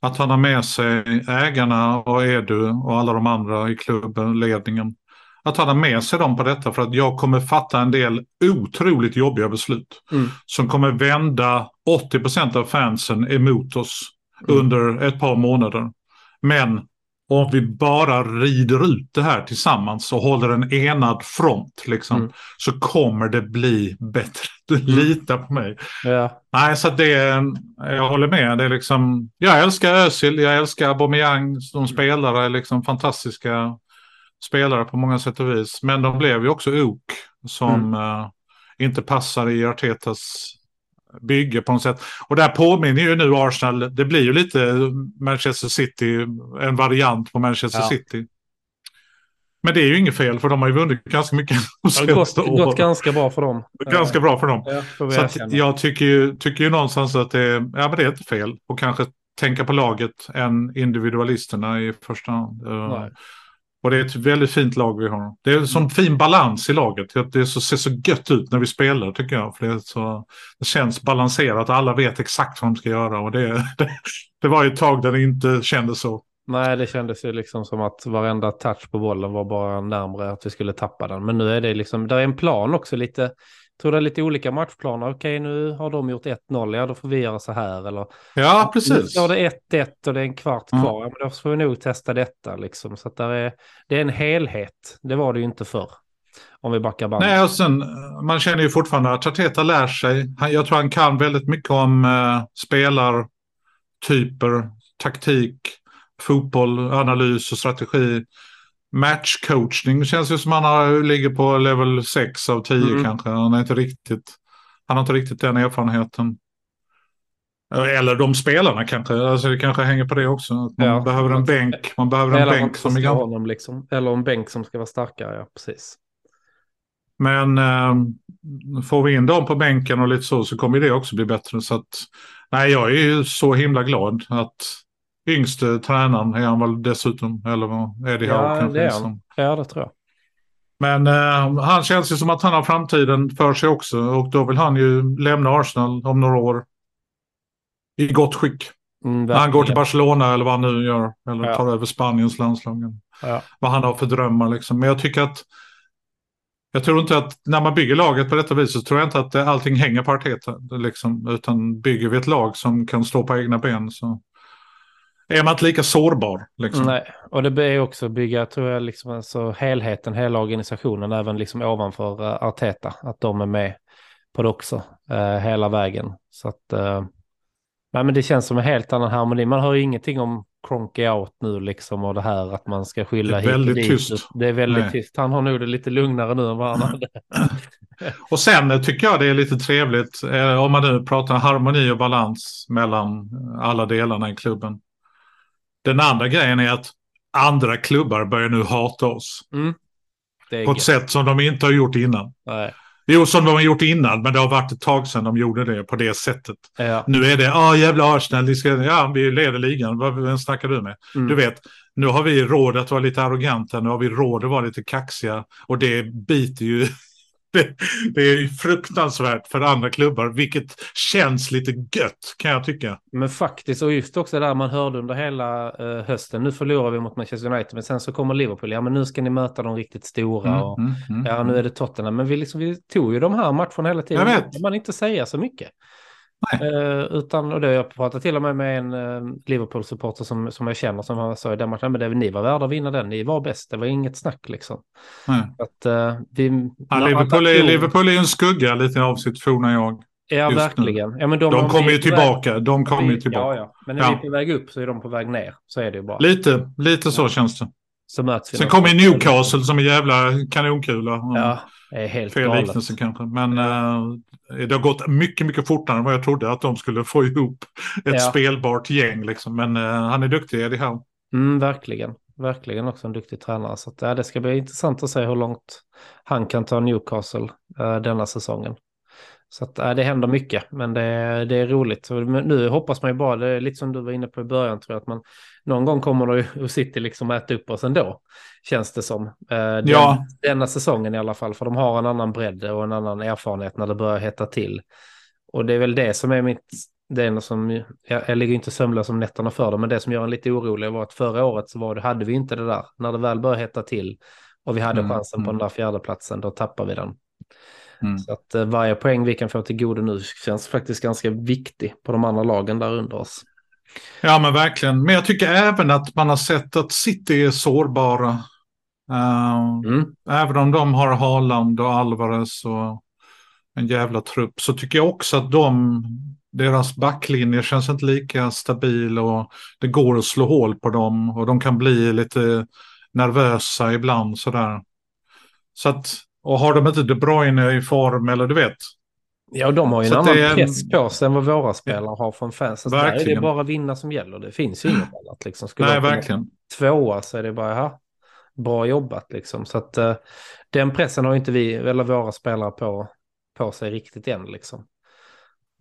att han har med sig ägarna och Edu och alla de andra i klubben, ledningen. Att han har med sig dem på detta för att jag kommer fatta en del otroligt jobbiga beslut. Mm. Som kommer vända 80% av fansen emot oss Mm. under ett par månader. Men om vi bara rider ut det här tillsammans och håller en enad front liksom, Mm. så kommer det bli bättre. Lita på mig. ja, Nej, så det är, jag håller med. Det är liksom, jag älskar Özil, jag älskar Aubameyang som spelare, är liksom fantastiska spelare på många sätt och vis. Men de blev ju också ok som eh, inte passar i Artetas bygge på något sätt. Och där påminner ju nu Arsenal, det blir ju lite Manchester City, en variant på Manchester Ja. City. Men det är ju inget fel för de har ju vunnit ganska mycket de det har gått, senaste åren. ganska bra för dem. Ganska bra för dem. Ja, Så att jag tycker ju, tycker ju någonstans att det, är- ja, men det är inte fel. Och kanske tänka på laget än individualisterna i första hand. Nej. Och det är ett väldigt fint lag vi har. Det är som fin balans i laget. Det så, ser så gött ut när vi spelar tycker jag. För det, så, det känns balanserat. Alla vet exakt vad de ska göra. Och det, det, det var ju ett tag där det inte kändes så. Nej, det kändes ju liksom som att varenda touch på bollen var bara närmare att vi skulle tappa den. Men nu är det liksom, där är en plan också lite, tror det är lite olika matchplaner. Okej, nu har de gjort 1-0, ja då får vi göra så här. Eller Ja, nu precis. står det 1-1 och det är en kvart Mm. kvar, ja, men då får vi nog testa detta liksom. Så där är, det är en helhet, det var det ju inte förr. Om vi backar bandet. Nej, och sen, man känner ju fortfarande att Arteta lär sig. Han, jag tror han kan väldigt mycket om eh, spelartyper, taktik, fotboll, analys och strategi. Matchcoachning känns ju som han har, ligger på level 6 av 10 Mm. kanske. Han, är inte riktigt, han har inte riktigt den erfarenheten. Eller de spelarna kanske. Alltså det kanske hänger på det också. Att man Ja. behöver en bänk. Man behöver en Eller bänk som är gammal. honom liksom. Eller en bänk som ska vara starkare, ja precis. Men eh, får vi in dem på bänken och lite så så kommer det också bli bättre. Så att, nej, jag är ju så himla glad att yngste tränaren är han väl dessutom. Eller vad är det Ja, här kanske det är han. Ja, det tror jag. Men eh, han känns ju som att han har framtiden för sig också. Och då vill han ju lämna Arsenal om några år. I gott skick. Mm, När han går till. Barcelona eller vad han nu gör. Eller Ja. tar över Spaniens landslag. Ja. Vad han har för drömmar liksom. Men jag tycker att jag tror inte att när man bygger laget på detta vis så tror jag inte att allting hänger på Arteta. Liksom, utan bygger vi ett lag som kan stå på egna ben så är man inte lika sårbar. Liksom. Nej, och det blir också att bygga, tror jag, liksom alltså helheten, hela organisationen, även liksom ovanför uh, Arteta, att de är med på det också, uh, hela vägen. Så att, uh, nej men det känns som en helt annan harmoni. Man hör ju ingenting om Cronky out nu liksom och det här att man ska skylla Det är väldigt hit och dit. tyst. Det är väldigt Nej. tyst. Han har nog det lite lugnare nu än vad han hade. Och sen tycker jag det är lite trevligt, eh, om man nu pratar harmoni och balans mellan alla delarna i klubben. Den andra grejen är att andra klubbar börjar nu hata oss. Är På ett gött. sätt som de inte har gjort innan. Nej. Jo, som de har gjort innan, men det har varit ett tag sedan de gjorde det på det sättet. Ja. Nu är det, ah jävla Arsenal, ska, ja vi leder ligan, Vad- vem snackar du med? Mm. Du vet, nu har vi råd att vara lite arroganta, nu har vi råd att vara lite kaxiga och det biter ju. Det, det är fruktansvärt för andra klubbar, vilket känns lite gött kan jag tycka. Men faktiskt, och just också där man hörde under hela eh, hösten, nu förlorar vi mot Manchester United, men sen så kommer Liverpool, ja men nu ska ni möta de riktigt stora. Mm, och, mm, mm, Ja, nu är det Tottenham, men vi, liksom, vi tog ju de här matcherna hela tiden. Jag vet. Man inte säga så mycket. Eh, utan, och det har jag pratat till och med med en eh, Liverpool-supporter som, som jag känner som sa i den matchen, men det, ni var värda att vinna den, ni var bäst, det var inget snack liksom. Nej. Att, eh, vi, Ja, Liverpool, är, Liverpool är en skugga lite av sitt forna jag. Ja, verkligen. Ja, men de, De om kommer ju på väg- tillbaka, de kommer ju tillbaka. Ja, ja. Men när Ja. vi är på väg upp så är de på väg ner. Så är det ju bara. Lite, lite så känns det. Så möts vi Sen kommer Newcastle som en jävla kanonkula. Ja, det är helt Fel galet. liknelse kanske. Men eh, det har gått mycket, mycket fortare än vad jag trodde att de skulle få ihop ett Ja. spelbart gäng. Liksom. Men eh, han är duktig, Eddie Howe. Mm, verkligen. Verkligen också en duktig tränare. Så att, ja, det ska bli intressant att se hur långt han kan ta Newcastle eh, denna säsongen. Så att, ja, det händer mycket, men det, det är roligt. Så, nu hoppas man ju bara, det är lite som du var inne på i början, tror jag, att man någon gång kommer då ju City liksom äta upp oss ändå, känns det som. Eh, den, Ja. Denna säsongen i alla fall, för de har en annan bredd och en annan erfarenhet när det börjar hetta till. Och det är väl det som är mitt, det är något som, jag, jag ligger inte sömnlös om nätterna för det, men det som gör en lite orolig var att förra året så var det, hade vi inte det där, när det väl började hetta till och vi hade Mm, chansen på mm. den där fjärdeplatsen, då tappar vi den. Mm. Så att eh, varje poäng vi kan få till godo nu känns faktiskt ganska viktig på de andra lagen där under oss. Ja, men verkligen. Men jag tycker även att man har sett att City är sårbara. Eh, Mm. Även om de har Haaland och Alvarez och en jävla trupp så tycker jag också att de, deras backlinje känns inte lika stabil och det går att slå hål på dem och de kan bli lite nervösa ibland sådär. Så att, och har de inte De Bruyne i form eller du vet. Ja, de har ju en annan det är- press på sig än vad våra spelare har från fansen. Så där är det bara vinna som gäller. Det finns ju inget annat. Liksom. Skulle Nej, verkligen. tvåa så är det bara, ja, bra jobbat liksom. Så att eh, den pressen har ju inte vi, eller våra spelare på, på sig riktigt än liksom.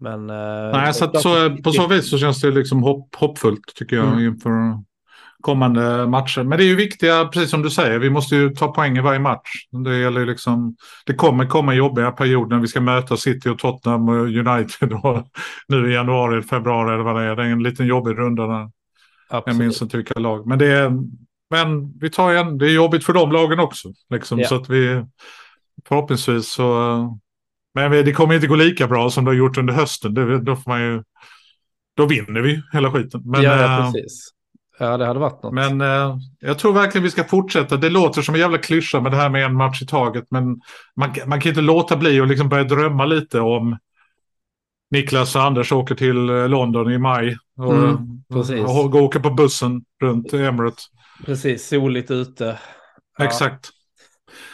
Men... eh, Nej, så, så på så vis så känns det liksom hopp, hoppfullt tycker jag Mm. inför kommande matcher. Men det är ju viktiga, precis som du säger, vi måste ju ta poäng i varje match. Det gäller liksom, det kommer komma jobbiga perioder när vi ska möta City och Tottenham och United och nu i januari, februari eller vad det är. Det är en liten jobbig runda där. Jag Absolut. minns inte vilka lag. Men det är, men vi tar igen, det är jobbigt för de lagen också. Liksom, Ja. Så att vi förhoppningsvis så, men det kommer inte gå lika bra som det har gjort under hösten. Det, då får man ju, då vinner vi hela skiten. Men, ja, ja, eh, precis. Ja, det hade varit något. men eh, jag tror verkligen vi ska fortsätta. Det låter som en jävla klyscha med det här med en match i taget. Men man, man kan inte låta bli att liksom börja drömma lite om Niklas och Anders åker till eh, London i maj. Och, Mm, precis. och, och åker på bussen runt Emirates. Precis, soligt ute. Ja. Exakt.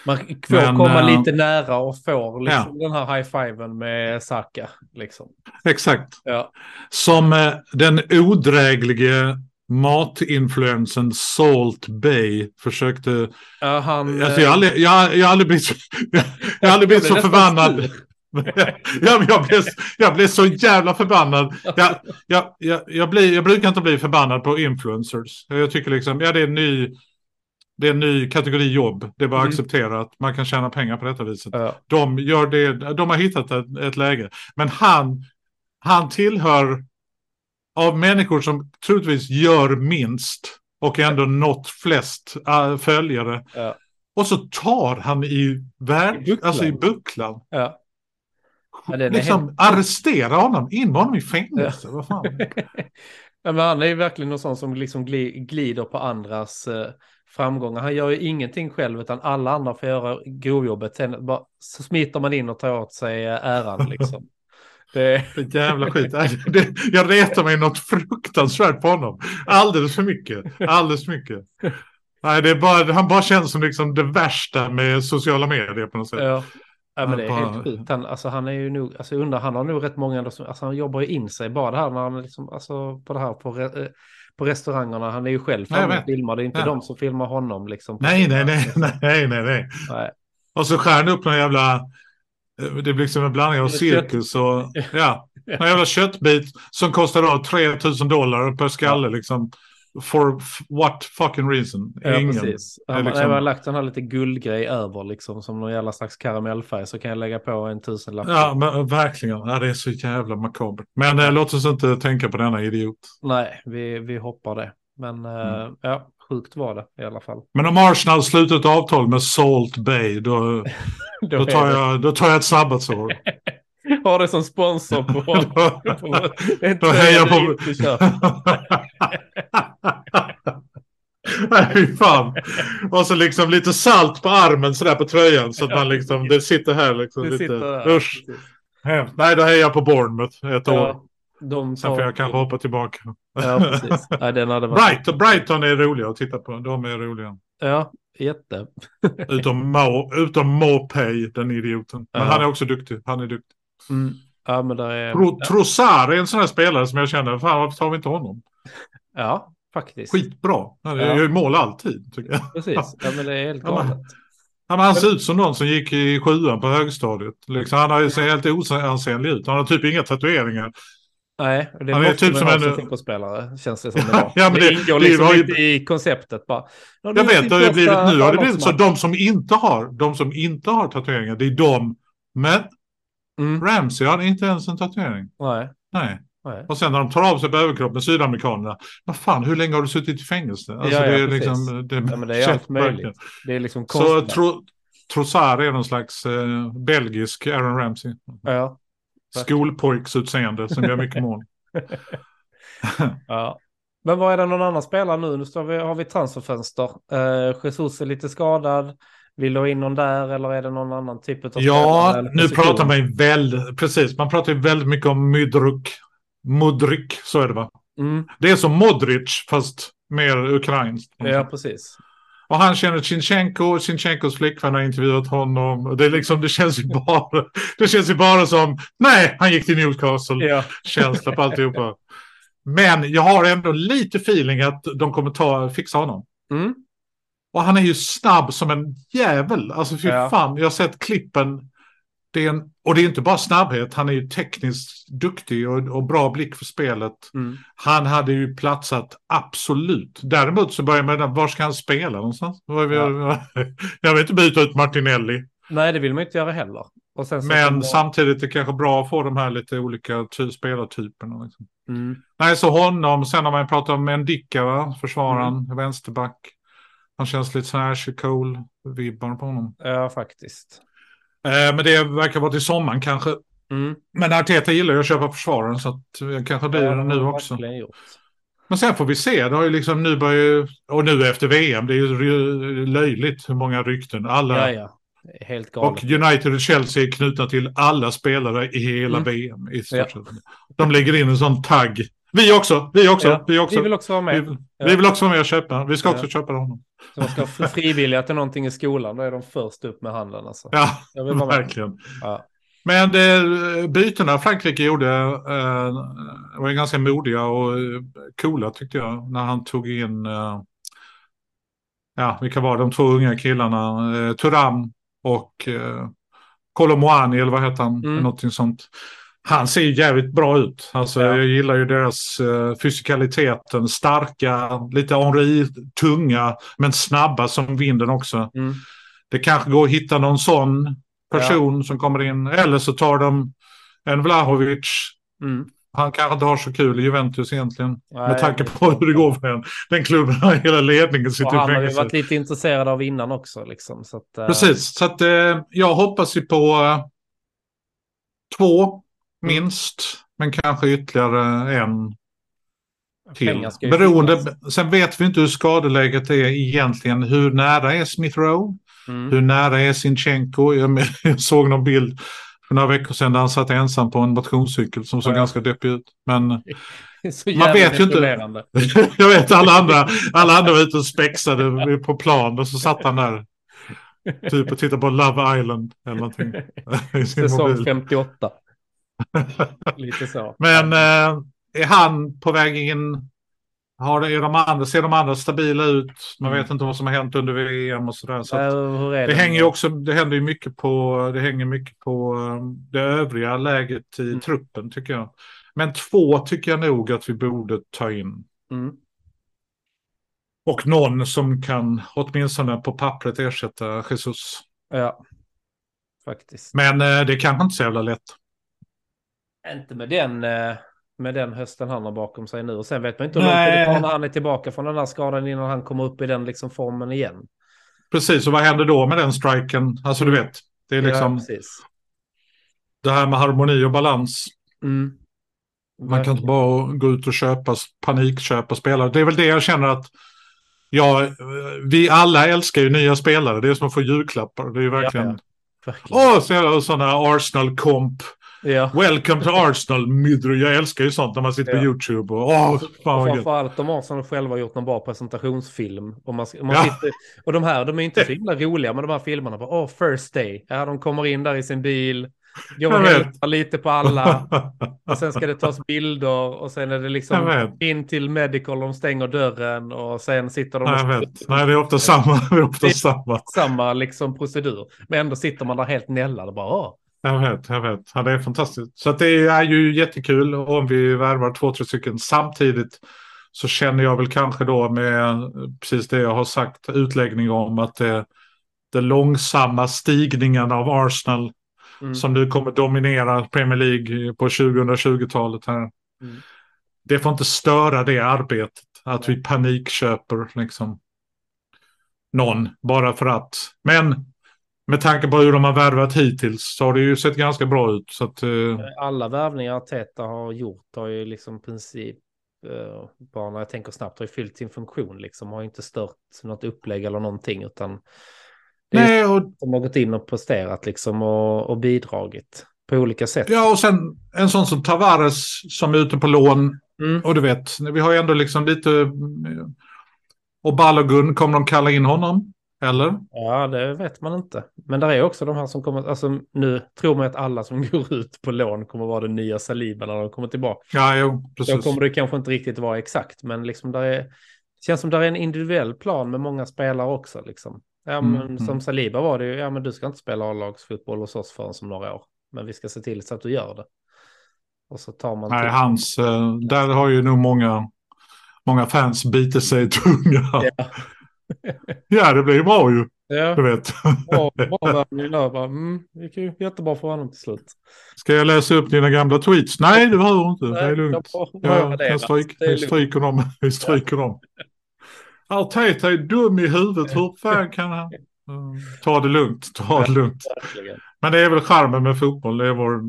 Man får Men, komma eh, lite nära och får liksom den här high-fiven med Saka. Liksom. Exakt. Ja. Som eh, den odräglige matinfluensen Salt Bay försökte... Ja, han, Alltså, jag, har aldrig, jag, jag har aldrig blivit så, jag har aldrig blivit så förbannad. sur. ja, men jag, blev, jag blev så jävla förbannad. Jag, jag, jag, jag, blir, jag brukar inte bli förbannad på influencers. Jag tycker liksom, ja det är en ny, det är en ny kategori jobb. Det är bara att Mm. acceptera att man kan tjäna pengar på detta viset. Ja. De, gör det, de har hittat ett, ett läge. Men han, han tillhör av människor som troligtvis gör minst och ändå nått flest äh, följare. Ja. Och så tar han i, värld, I bucklan. alltså i bucklan. Ja. Ja, liksom helt- arrestera honom, in honom i fängelse. Vad fan? Ja, men han är ju verkligen någon sån som liksom gli- glider på andras eh, framgångar. Han gör ju ingenting själv utan alla andra får göra grovjobbet. Sen bara, så smiter man in och tar åt sig eh, äran liksom. Det, Det jävla skit. Jag retar mig något fruktansvärt på honom. Alldeles för mycket. Alldeles för mycket. Nej, det är bara, han bara känns som liksom det värsta med sociala medier på något sätt. ja. Ja, men det är bara- helt sjukt. Han, alltså, han är ju nog, alltså, undrar, han har nog rätt många, alltså, han jobbar ju in sig bara det här när han liksom, alltså, på det här på, re, eh, på restaurangerna. Han är ju själv framme och filmar, det är inte Ja. de som filmar honom liksom. Nej, nej, nej, nej, nej, nej. nej. Och så skär han upp någon jävla... eh, Det blir liksom en blandning av cirkus och... Ja, en jävla köttbit som kostar då 3000 dollar per skalle liksom. For what fucking reason? Ja, Ingen. precis. är Han, liksom- har lagt den här lite guldgrej över liksom som någon jävla slags karamellfärg så kan jag lägga på en tusenlapp. Ja, men verkligen. Ja, det är så jävla makabert. Men eh, låt oss inte tänka på denna idiot. Nej, vi, vi hoppar det. Men eh, Mm. ja, sjukt var det i alla fall. Men om Arsenal slutar ett avtal med Salt Bay, då, Då, då, tar, jag, då tar jag ett sabbatsår. Har det som sponsor på... på inte Då hejar på... Nej, fan. Och så liksom lite salt på armen sådär på tröjan så att Ja, man liksom, det sitter här liksom Det lite. sitter där. Usch, hemskt. Nej, då hejar jag på Bournemouth ett år. Ja, de Sen får jag kanske hoppa tillbaka. Ja, precis. Nej, den hade varit... Brighton, Brighton är roliga att titta på. De är roliga. Ja, jätte. Utom, Mo, utom Mopay, den idioten. Men Ja. han är också duktig. Han är duktig. Mm. Ja, men där är... Tro, Trossard är en sån här spelare som jag känner, fan varför tar vi inte honom? Ja, faktiskt. Skitbra. Han Ja. gör ju mål alltid. Tycker jag. Precis. Ja, men det är helt Ja, galet. Ja, han ser ut som någon som gick i sjuan på högstadiet. Liksom, han har ju ser helt oansenlig ut. Han har typ inga tatueringar. Nej, det Han är typ som en- fotbollsspelare, känns det som idag. Ja, men det, det- ingår det liksom ju- inte i konceptet bara. Ja, Jag är vet, det har ju blivit, nu har det blivit så. De som inte har, de som inte har tatueringar, det är de. Men Mm. Ramsey har inte ens en tatuering. Nej, Nej. nej. Och sen när de tar av sig på överkroppen, sydamerikanerna. Vad fan, hur länge har du suttit i fängelse? Alltså, Ja, ja, det är precis. liksom... Det, Ja, men det är allt möjligt. Det är liksom Så konstigt. tro, Trossard är någon slags eh, belgisk Aaron Ramsey. Ja, Skolpojksutseende som gör mycket mål. ja. Men vad är det någon annan spelare nu? Nu vi, har vi transferfönster. Eh, Jesus är lite skadad. Vill du ha in någon där eller är det någon annan typ av Ja, spelare eller nu pratar man ju väldigt, precis, man pratar ju väldigt mycket om Mydruk. Mudryk, så är det va? Mm, Det är som Modric, fast mer ukrainskt. ja, precis. Och han känner Sinchenko, Sinchenkos flickvän har intervjuat honom. Det, är liksom, det, känns ju bara, det känns ju bara som, nej, han gick till Newcastle. Ja, på alltihopa. Men jag har ändå lite feeling att de kommer ta, fixa honom. mm, Och han är ju snabb som en jävel. Alltså fy Ja. fan, jag har sett klippen. Det är en, och det är inte bara snabbhet, han är ju tekniskt duktig och, och bra blick för spelet. mm. Han hade ju platsat absolut. Däremot så börjar man var ska han spela någonstans? Vad- Jag vill inte byta ut Martinelli. Nej, det vill man inte göra heller. Men kommer- samtidigt är det kanske bra att få de här lite olika ty- spelartyperna. Liksom. Mm, Nej, så honom. Sen har man pratat om Mendicka, va? försvararen, Mm. vänsterback. Han känns lite så här Ashley Cole-vibbar på honom. ja, faktiskt. Eh, men det verkar vara till sommaren kanske. Mm. Men Arteta gillar ju att köpa försvararen så att kanske blir det nu också. Men sen får vi se. Det har ju liksom nu börjar och nu efter VM, det är ju löjligt hur många rykten. Alla, Ja, ja. Det är Helt och galet. United och Chelsea är knutna till alla spelare i hela Mm. VM. I Ja. De lägger in en sån tagg. Vi också, vi också, Ja, vi också. Vi vill också vara Vi, med. vi vill också vara med och köpa. Vi ska också köpa honom. Så de ska få frivilliga till någonting i skolan. Då är de först upp med handen. Alltså. Ja, verkligen. Ja. Men det, bytena Frankrike gjorde eh, var ju ganska modiga och eh, coola tyckte jag. När han tog in, eh, ja vilka var de två unga killarna, eh, Turam och eh, Colomwani eller vad heter han, Mm. någonting sånt. Han ser jävligt bra ut. Alltså, Ja. Jag gillar ju deras uh, fysikaliteten, starka, lite Henri, tunga, men snabba som vinden också. Mm. Det kanske går att hitta någon sån person som kommer in. Eller så tar de en Vlahovic. Mm. Han kanske inte har så kul i Juventus egentligen. Nej, med tanke på hur det går för en. Den klubben hela ledningen sitter i han har ju fängelse. varit lite intresserad av innan också. Liksom, så att, eh, Precis, så att eh, jag hoppas ju på två minst. Men kanske ytterligare en. till. Beroende, finnas. sen vet vi inte hur skadeläget är egentligen. Hur nära är Smith Rowe? Mm. Hur nära är Sinchenko? Jag, jag såg någon bild för några veckor sedan där han satt ensam på en motionscykel som såg Ja. ganska deppig ut. Men Så Man vet ju inte. jag vet alla andra, alla andra var ute och spexade på plan och så satt han där. Typ och tittade på Love Island eller någonting. Säsong mobil. 58. Lite så. Men eh, är han på väg in? Har är de andra, ser de andra stabila ut? Man Mm. vet inte vad som har hänt under VM och sådär. Så Äh, är det det? hänger också, det händer ju mycket på, det hänger mycket på eh, det övriga läget i Mm. truppen tycker jag. Men två tycker jag nog att vi borde ta in. Mm. Och någon som kan åtminstone på pappret ersätta Jesus. Ja, faktiskt. Men eh, det kanske inte så jävla lätt. Inte med den, eh, med den hösten han har bakom sig nu. Och sen vet man inte hur lång tid det tar när han är tillbaka från den här skadan innan han kommer upp i den liksom formen igen. Precis, och vad händer då med den striken? Alltså du vet, det är Ja, liksom precis. det här med harmoni och balans. Mm. Man kan inte bara gå ut och köpa, panikköpa spelare. Det är väl det jag känner att ja, vi alla älskar ju nya spelare. Det är som att få julklappar. Det är ju verkligen... Ja, Verkligen. Åh, så sådana Arsenal-komp. Ja. Welcome to Arsenal, Midry. Jag älskar ju sånt när man sitter på Ja. YouTube. Och, åh, fan Och framförallt de Arsenal själva har gjort någon bra presentationsfilm. Och, man, man Ja. sitter, och de här, de är inte så himla roliga, men de här filmerna på oh, first day. Ja, de kommer in där i sin bil, går och hälsar lite på alla. Och sen ska det tas bilder och sen är det liksom in till medical, de stänger dörren och sen sitter de jag vet. Nej, det är ofta samma. Det är ofta samma. samma liksom procedur. Men ändå sitter man där helt nällad och bara åh. Jag vet, jag vet. Ja, det är fantastiskt. Så det är ju jättekul om vi värvar två, tre stycken. Samtidigt så känner jag väl kanske då med precis det jag har sagt utläggning om att det, det långsamma stigningen av Arsenal Mm. som nu kommer dominera Premier League på 2020-talet här. Mm. Det får inte störa det arbetet. Att vi panikköper liksom någon bara för att. Men med tanke på hur de har värvat hittills så har det ju sett ganska bra ut. Så att, eh, Alla värvningar Teta har gjort har ju liksom princip, eh, bara när jag tänker snabbt, har ju fyllt sin funktion liksom. Har inte stört något upplägg eller någonting utan nej, och, de har gått in och presterat liksom och, och bidragit på olika sätt. ja, och sen en sån som Tavares som är ute på lån. Mm. Och du vet, vi har ju ändå liksom lite... eh, Och Balogun, kommer de kalla in honom? Eller? Ja, det vet man inte. Men där är också de här som kommer, alltså nu tror man att alla som går ut på lån kommer vara den nya Saliba när de kommer tillbaka. Ja, jo, Då precis. kommer det kanske inte riktigt vara exakt, men liksom där är, det känns som där är en individuell plan med många spelare också. Liksom. Ja, Mm, men mm. som Saliba var det ju, ja men du ska inte spela A-lagsfotboll hos oss förrän som några år. Men vi ska se till så att du gör det. Och så tar man... Nej, hans, eh, där har ju nog många, många fans bitit sig i tunga. Ja. Ja, det blir bra ju, Ja, du vet. bra, bra värvning där. Bara, Mm, det gick ju jättebra för honom till slut. Ska jag läsa upp dina gamla tweets? Nej, det behöver du inte. Det är Nej, lugnt. jag Ja, jag stryk, det är vi lugnt. stryker dem. Vi stryker dem. Arteta är dum i huvudet. Hur fan kan han? Mm, Ta det lugnt. Ta det lugnt. Men det är väl charmen med fotboll. Det är vår,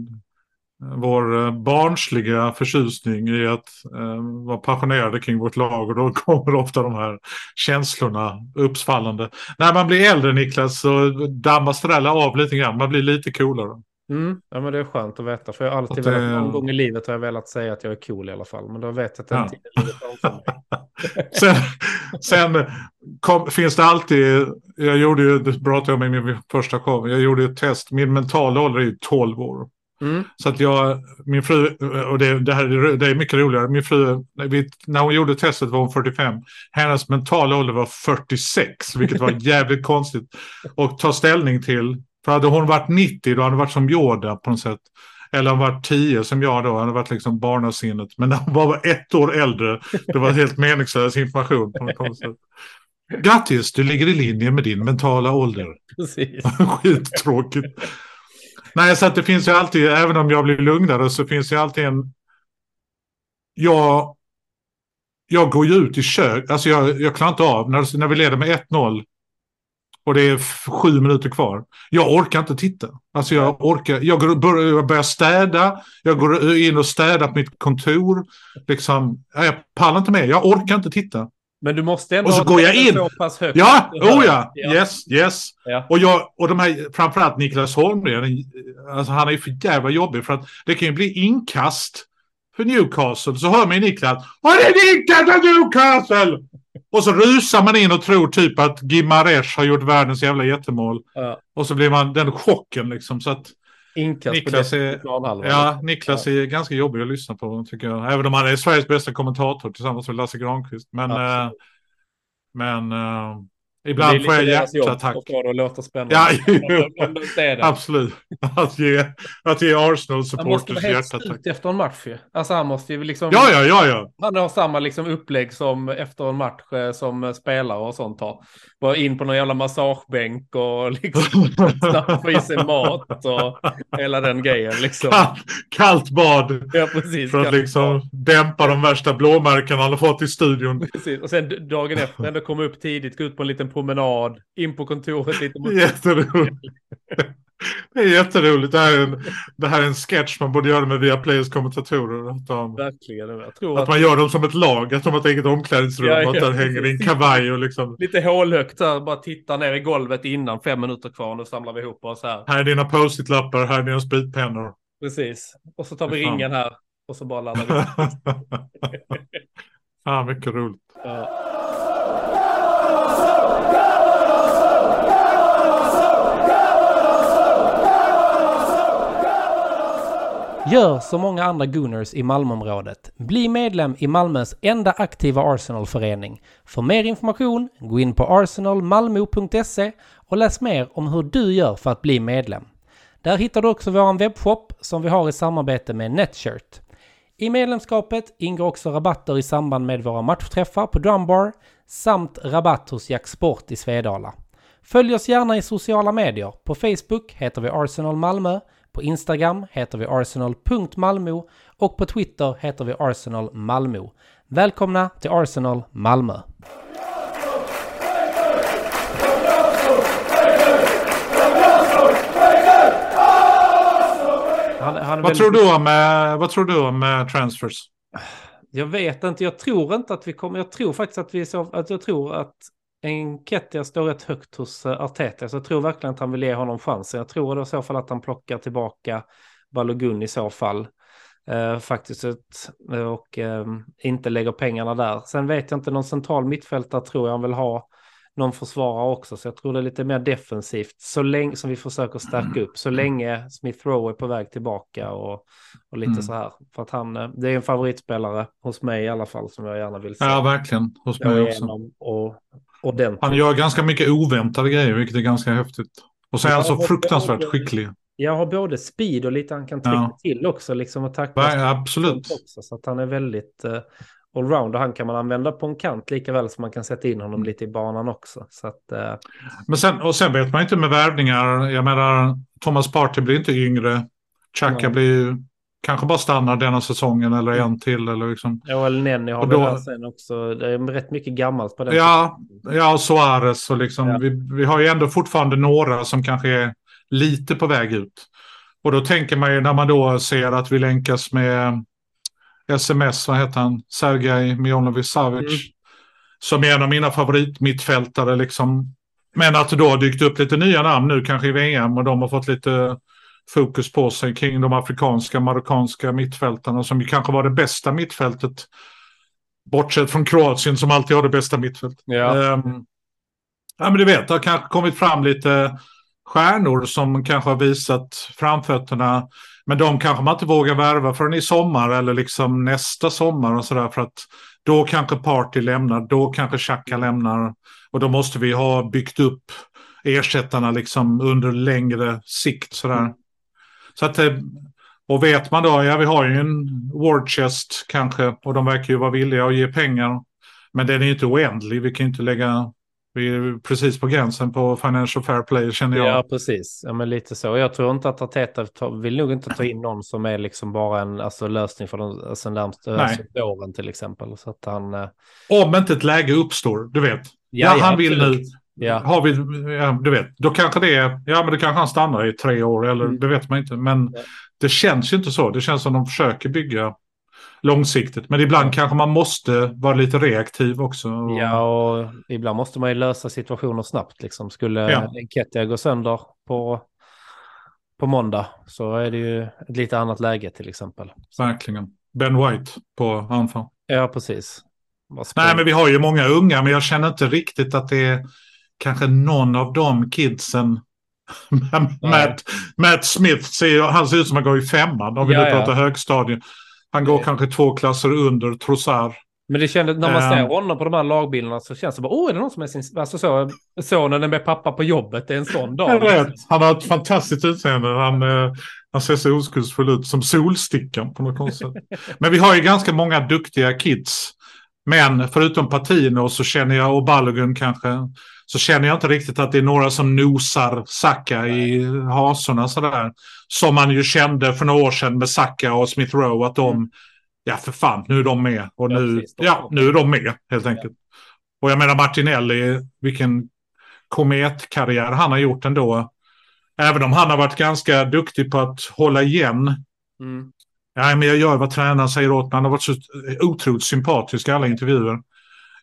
vår eh, barnsliga förtjusning i att eh, vara passionerade kring vårt lag. Och då kommer ofta de här känslorna uppsvallande. När man blir äldre Niklas så dammas det där av lite grann. Man blir lite coolare. Mm, ja, men det är skönt att veta. För jag har alltid det- velat, någon gång i livet har jag velat säga att jag är cool i alla fall. Men då vet jag att Ja. tiden ligger framför mig. Sen, sen kom, finns det alltid, jag gjorde ju, det pratade jag om i min första show, jag gjorde ett test, min mentala ålder är ju 12 år. Mm. Så att jag, min fru, och det, det här är, det är mycket roligare, min fru, när, hon gjorde testet var hon 45, hennes mentala ålder var 46, vilket var jävligt konstigt att ta ställning till. För hade hon varit 90 då hade hon varit som Yoda på något sätt. Eller hon varit 10 som jag då, hade varit liksom barnasinnet. Men när hon bara var ett år äldre, det var helt meningslös information. På något sätt. Grattis, du ligger i linje med din mentala ålder. Precis. Skittråkigt. Nej, så att det finns ju alltid, även om jag blir lugnare, så finns det alltid en... Jag, jag går ju ut i kök, alltså jag, jag klarar inte av, när, när vi leder med 1-0 Och det är sju minuter kvar. Jag orkar inte titta. Alltså jag orkar. Jag, går, bör- jag börjar städa. Jag går in och städar på mitt kontor. Liksom, jag pallar inte med. Jag orkar inte titta. Men du måste ändå Och så går jag in. så pass högt. Ja, oh ja. Yes, yes. Ja. Och, jag, och de här, framförallt Niklas Holmgren, alltså han är ju för jävla jobbig för att det kan ju bli inkast för Newcastle. Så hör man ju Niklas, och det inkast för Newcastle! Och så rusar man in och tror typ att Gimaresh har gjort världens jävla jättemål. Ja. Och så blir man den chocken liksom. Så att, Inkast Niklas på är- ja, Niklas är ganska jobbig att lyssna på tycker jag. Även om han är Sveriges bästa kommentator tillsammans med Lasse Granqvist. Men, eh, men eh, ibland får jag hjärtattack. det att låta spännande. Ja, Om om är. Absolut. Att ge, att ge Han Arsenal-supporters hjärtattack. slut efter en match ju. Alltså han måste ju liksom... Ja, ja, ja, ja. Han har samma liksom upplägg som efter en match eh, som eh, spelare och sånt har. Bara in på någon jävla massagebänk och liksom snabbt få i sig mat och hela den grejen liksom. Kallt, kallt bad Ja, precis. för att liksom dämpa de värsta blåmärken han har fått i studion. Precis. Och sen dagen efter ändå komma upp tidigt, gå ut på en liten promenad, in på kontoret lite mot... Jätteroligt. Det är jätteroligt. Det här är en, det här är en sketch man borde göra med Viaplays kommentatorer. Att, de, Verkligen. Att att man gör dem som ett lag. Att de har ett eget omklädningsrum. Ja, ja, och att där hänger i en precis. kavaj och liksom. lite hålhögt här, bara titta ner i golvet innan, fem minuter kvar, nu samlar vi ihop oss här. Här är dina post-it-lappar, här är dina spritpennor. Precis. Och så tar vi ringen här och så bara laddar vi. Ja, mycket roligt. Ja. Gör som många andra Gunners i Malmöområdet. Bli medlem i Malmös enda aktiva Arsenalförening. För mer information, gå in på arsenalmalmo.se och läs mer om hur du gör för att bli medlem. Där hittar du också vår webbshop som vi har i samarbete med Netshirt. I medlemskapet ingår också rabatter i samband med våra matchträffar på Drumbar samt rabatt hos Jack Sport i Svedala. Följ oss gärna i sociala medier. På Facebook heter vi Arsenal Malmö, på Instagram heter vi arsenal.malmo och på Twitter heter vi Arsenal Malmö. Välkomna till Arsenal Malmö! Han, han är Vad tror du om, eh, vad tror du om eh, transfers? Jag vet inte, jag tror inte att vi kommer, jag tror faktiskt att vi så, att jag tror att Enketia står rätt högt hos eh, Arteta, så jag tror verkligen att han vill ge honom chansen. Jag tror i så fall att han plockar tillbaka Balogun i så fall. Eh, faktiskt ett, eh, och eh, inte lägger pengarna där. Sen vet jag inte, någon central mittfältare tror jag han vill ha. Någon försvarare också, så jag tror det är lite mer defensivt. Så länge som vi försöker stärka upp, så länge Smith Rowe är på väg tillbaka och, och lite Mm. så här. För att han, eh, det är en favoritspelare hos mig i alla fall som jag gärna vill se. Ja, verkligen. Hos mig också. igenom och ordentligt. Han gör ganska mycket oväntade grejer, vilket är ganska häftigt. Och så är han så fruktansvärt och- skicklig. Jag har både speed och lite han kan trycka Ja. till också, liksom och tackla. Ja, absolut. Också, så att han är väldigt allround och han kan man använda på en kant lika väl som man kan sätta in honom lite i banan också. Så att, eh, Men sen, och sen vet man inte med värvningar. Jag menar, Thomas Partey blir inte yngre. Xhaka Nej. blir ju kanske bara stannar denna säsongen eller en till. Eller liksom. Joel Nenny har Och då- här sen också, det är rätt mycket gammalt på den. Ja, ja, och Suarez och liksom. Ja. Vi, vi har ju ändå fortfarande några som kanske är lite på väg ut. Och då tänker man ju när man då ser att vi länkas med sms, vad heter han, Sergej Milonovic Savic. Mm. Som är en av mina favoritmittfältare liksom. Men att det då har dykt upp lite nya namn nu kanske i VM och de har fått lite fokus på sig kring de afrikanska, marockanska mittfältarna som ju kanske var det bästa mittfältet. Bortsett från Kroatien som alltid har det bästa mittfältet. Ja. Ehm, ja, men du vet, det har kanske kommit fram lite stjärnor som kanske har visat framfötterna. Men de kanske man inte vågar värva förrän i sommar eller liksom nästa sommar och sådär. För att då kanske Party lämnar, då kanske Xhaka lämnar. Och då måste vi ha byggt upp ersättarna liksom under längre sikt sådär. Så att, eh, och vet man då, ja vi har ju en war chest kanske och de verkar ju vara villiga att ge pengar. Men den är ju inte oändlig, vi kan ju inte lägga, vi är precis på gränsen på financial fair play känner jag. Ja, precis. Ja, men lite så. Jag tror inte att Arteta vill nog inte ta in någon som är liksom bara en alltså, lösning för de alltså, närmaste alltså, åren till exempel. Så att han... eh, Om inte ett läge uppstår, du vet. Ja, han vill absolut. nu. Ja. har vi, ja, du vet, då kanske det är, ja men det kanske han stannar i tre år eller Mm. det vet man inte. Men Ja. det känns ju inte så. Det känns som de försöker bygga långsiktigt. Men ibland kanske man måste vara lite reaktiv också. Och- Ja, och ibland måste man ju lösa situationer snabbt. Liksom. Skulle Ja. Enketia gå sönder på, på måndag så är det ju ett lite annat läge till exempel. Verkligen. Ben White på anfall. Ja, precis. Nej, men vi har ju många unga, men jag känner inte riktigt att det är kanske någon av de kidsen. Matt, Matt Smith, ser, han ser ut som han går i femman om vi Ja, nu ja. pratar högstadiet. Han går kanske två klasser under Trossard. Men det kändes, när man ser Ehm. honom på de här lagbilderna så känns det bara, åh, är det någon som är sin, alltså så, sonen är med pappa på jobbet, det är en sån dag. Jag vet, han har ett fantastiskt utseende. Han, eh, han ser så oskuldsfull ut som Solstickan på något konstigt. Men vi har ju ganska många duktiga kids. Men förutom Patino så känner jag, och Balogun kanske, så känner jag inte riktigt att det är några som nosar Saka i hasorna sådär. Som man ju kände för några år sedan med Saka och Smith Rowe att de, ja för fan, nu är de med. Och Ja, nu, precis, ja, nu är de med helt enkelt. Och jag menar Martinelli, vilken kometkarriär han har gjort ändå. Även om han har varit ganska duktig på att hålla igen. Mm. Nej, men jag gör vad tränaren säger åt mig. Han har varit så otroligt sympatisk i alla intervjuer.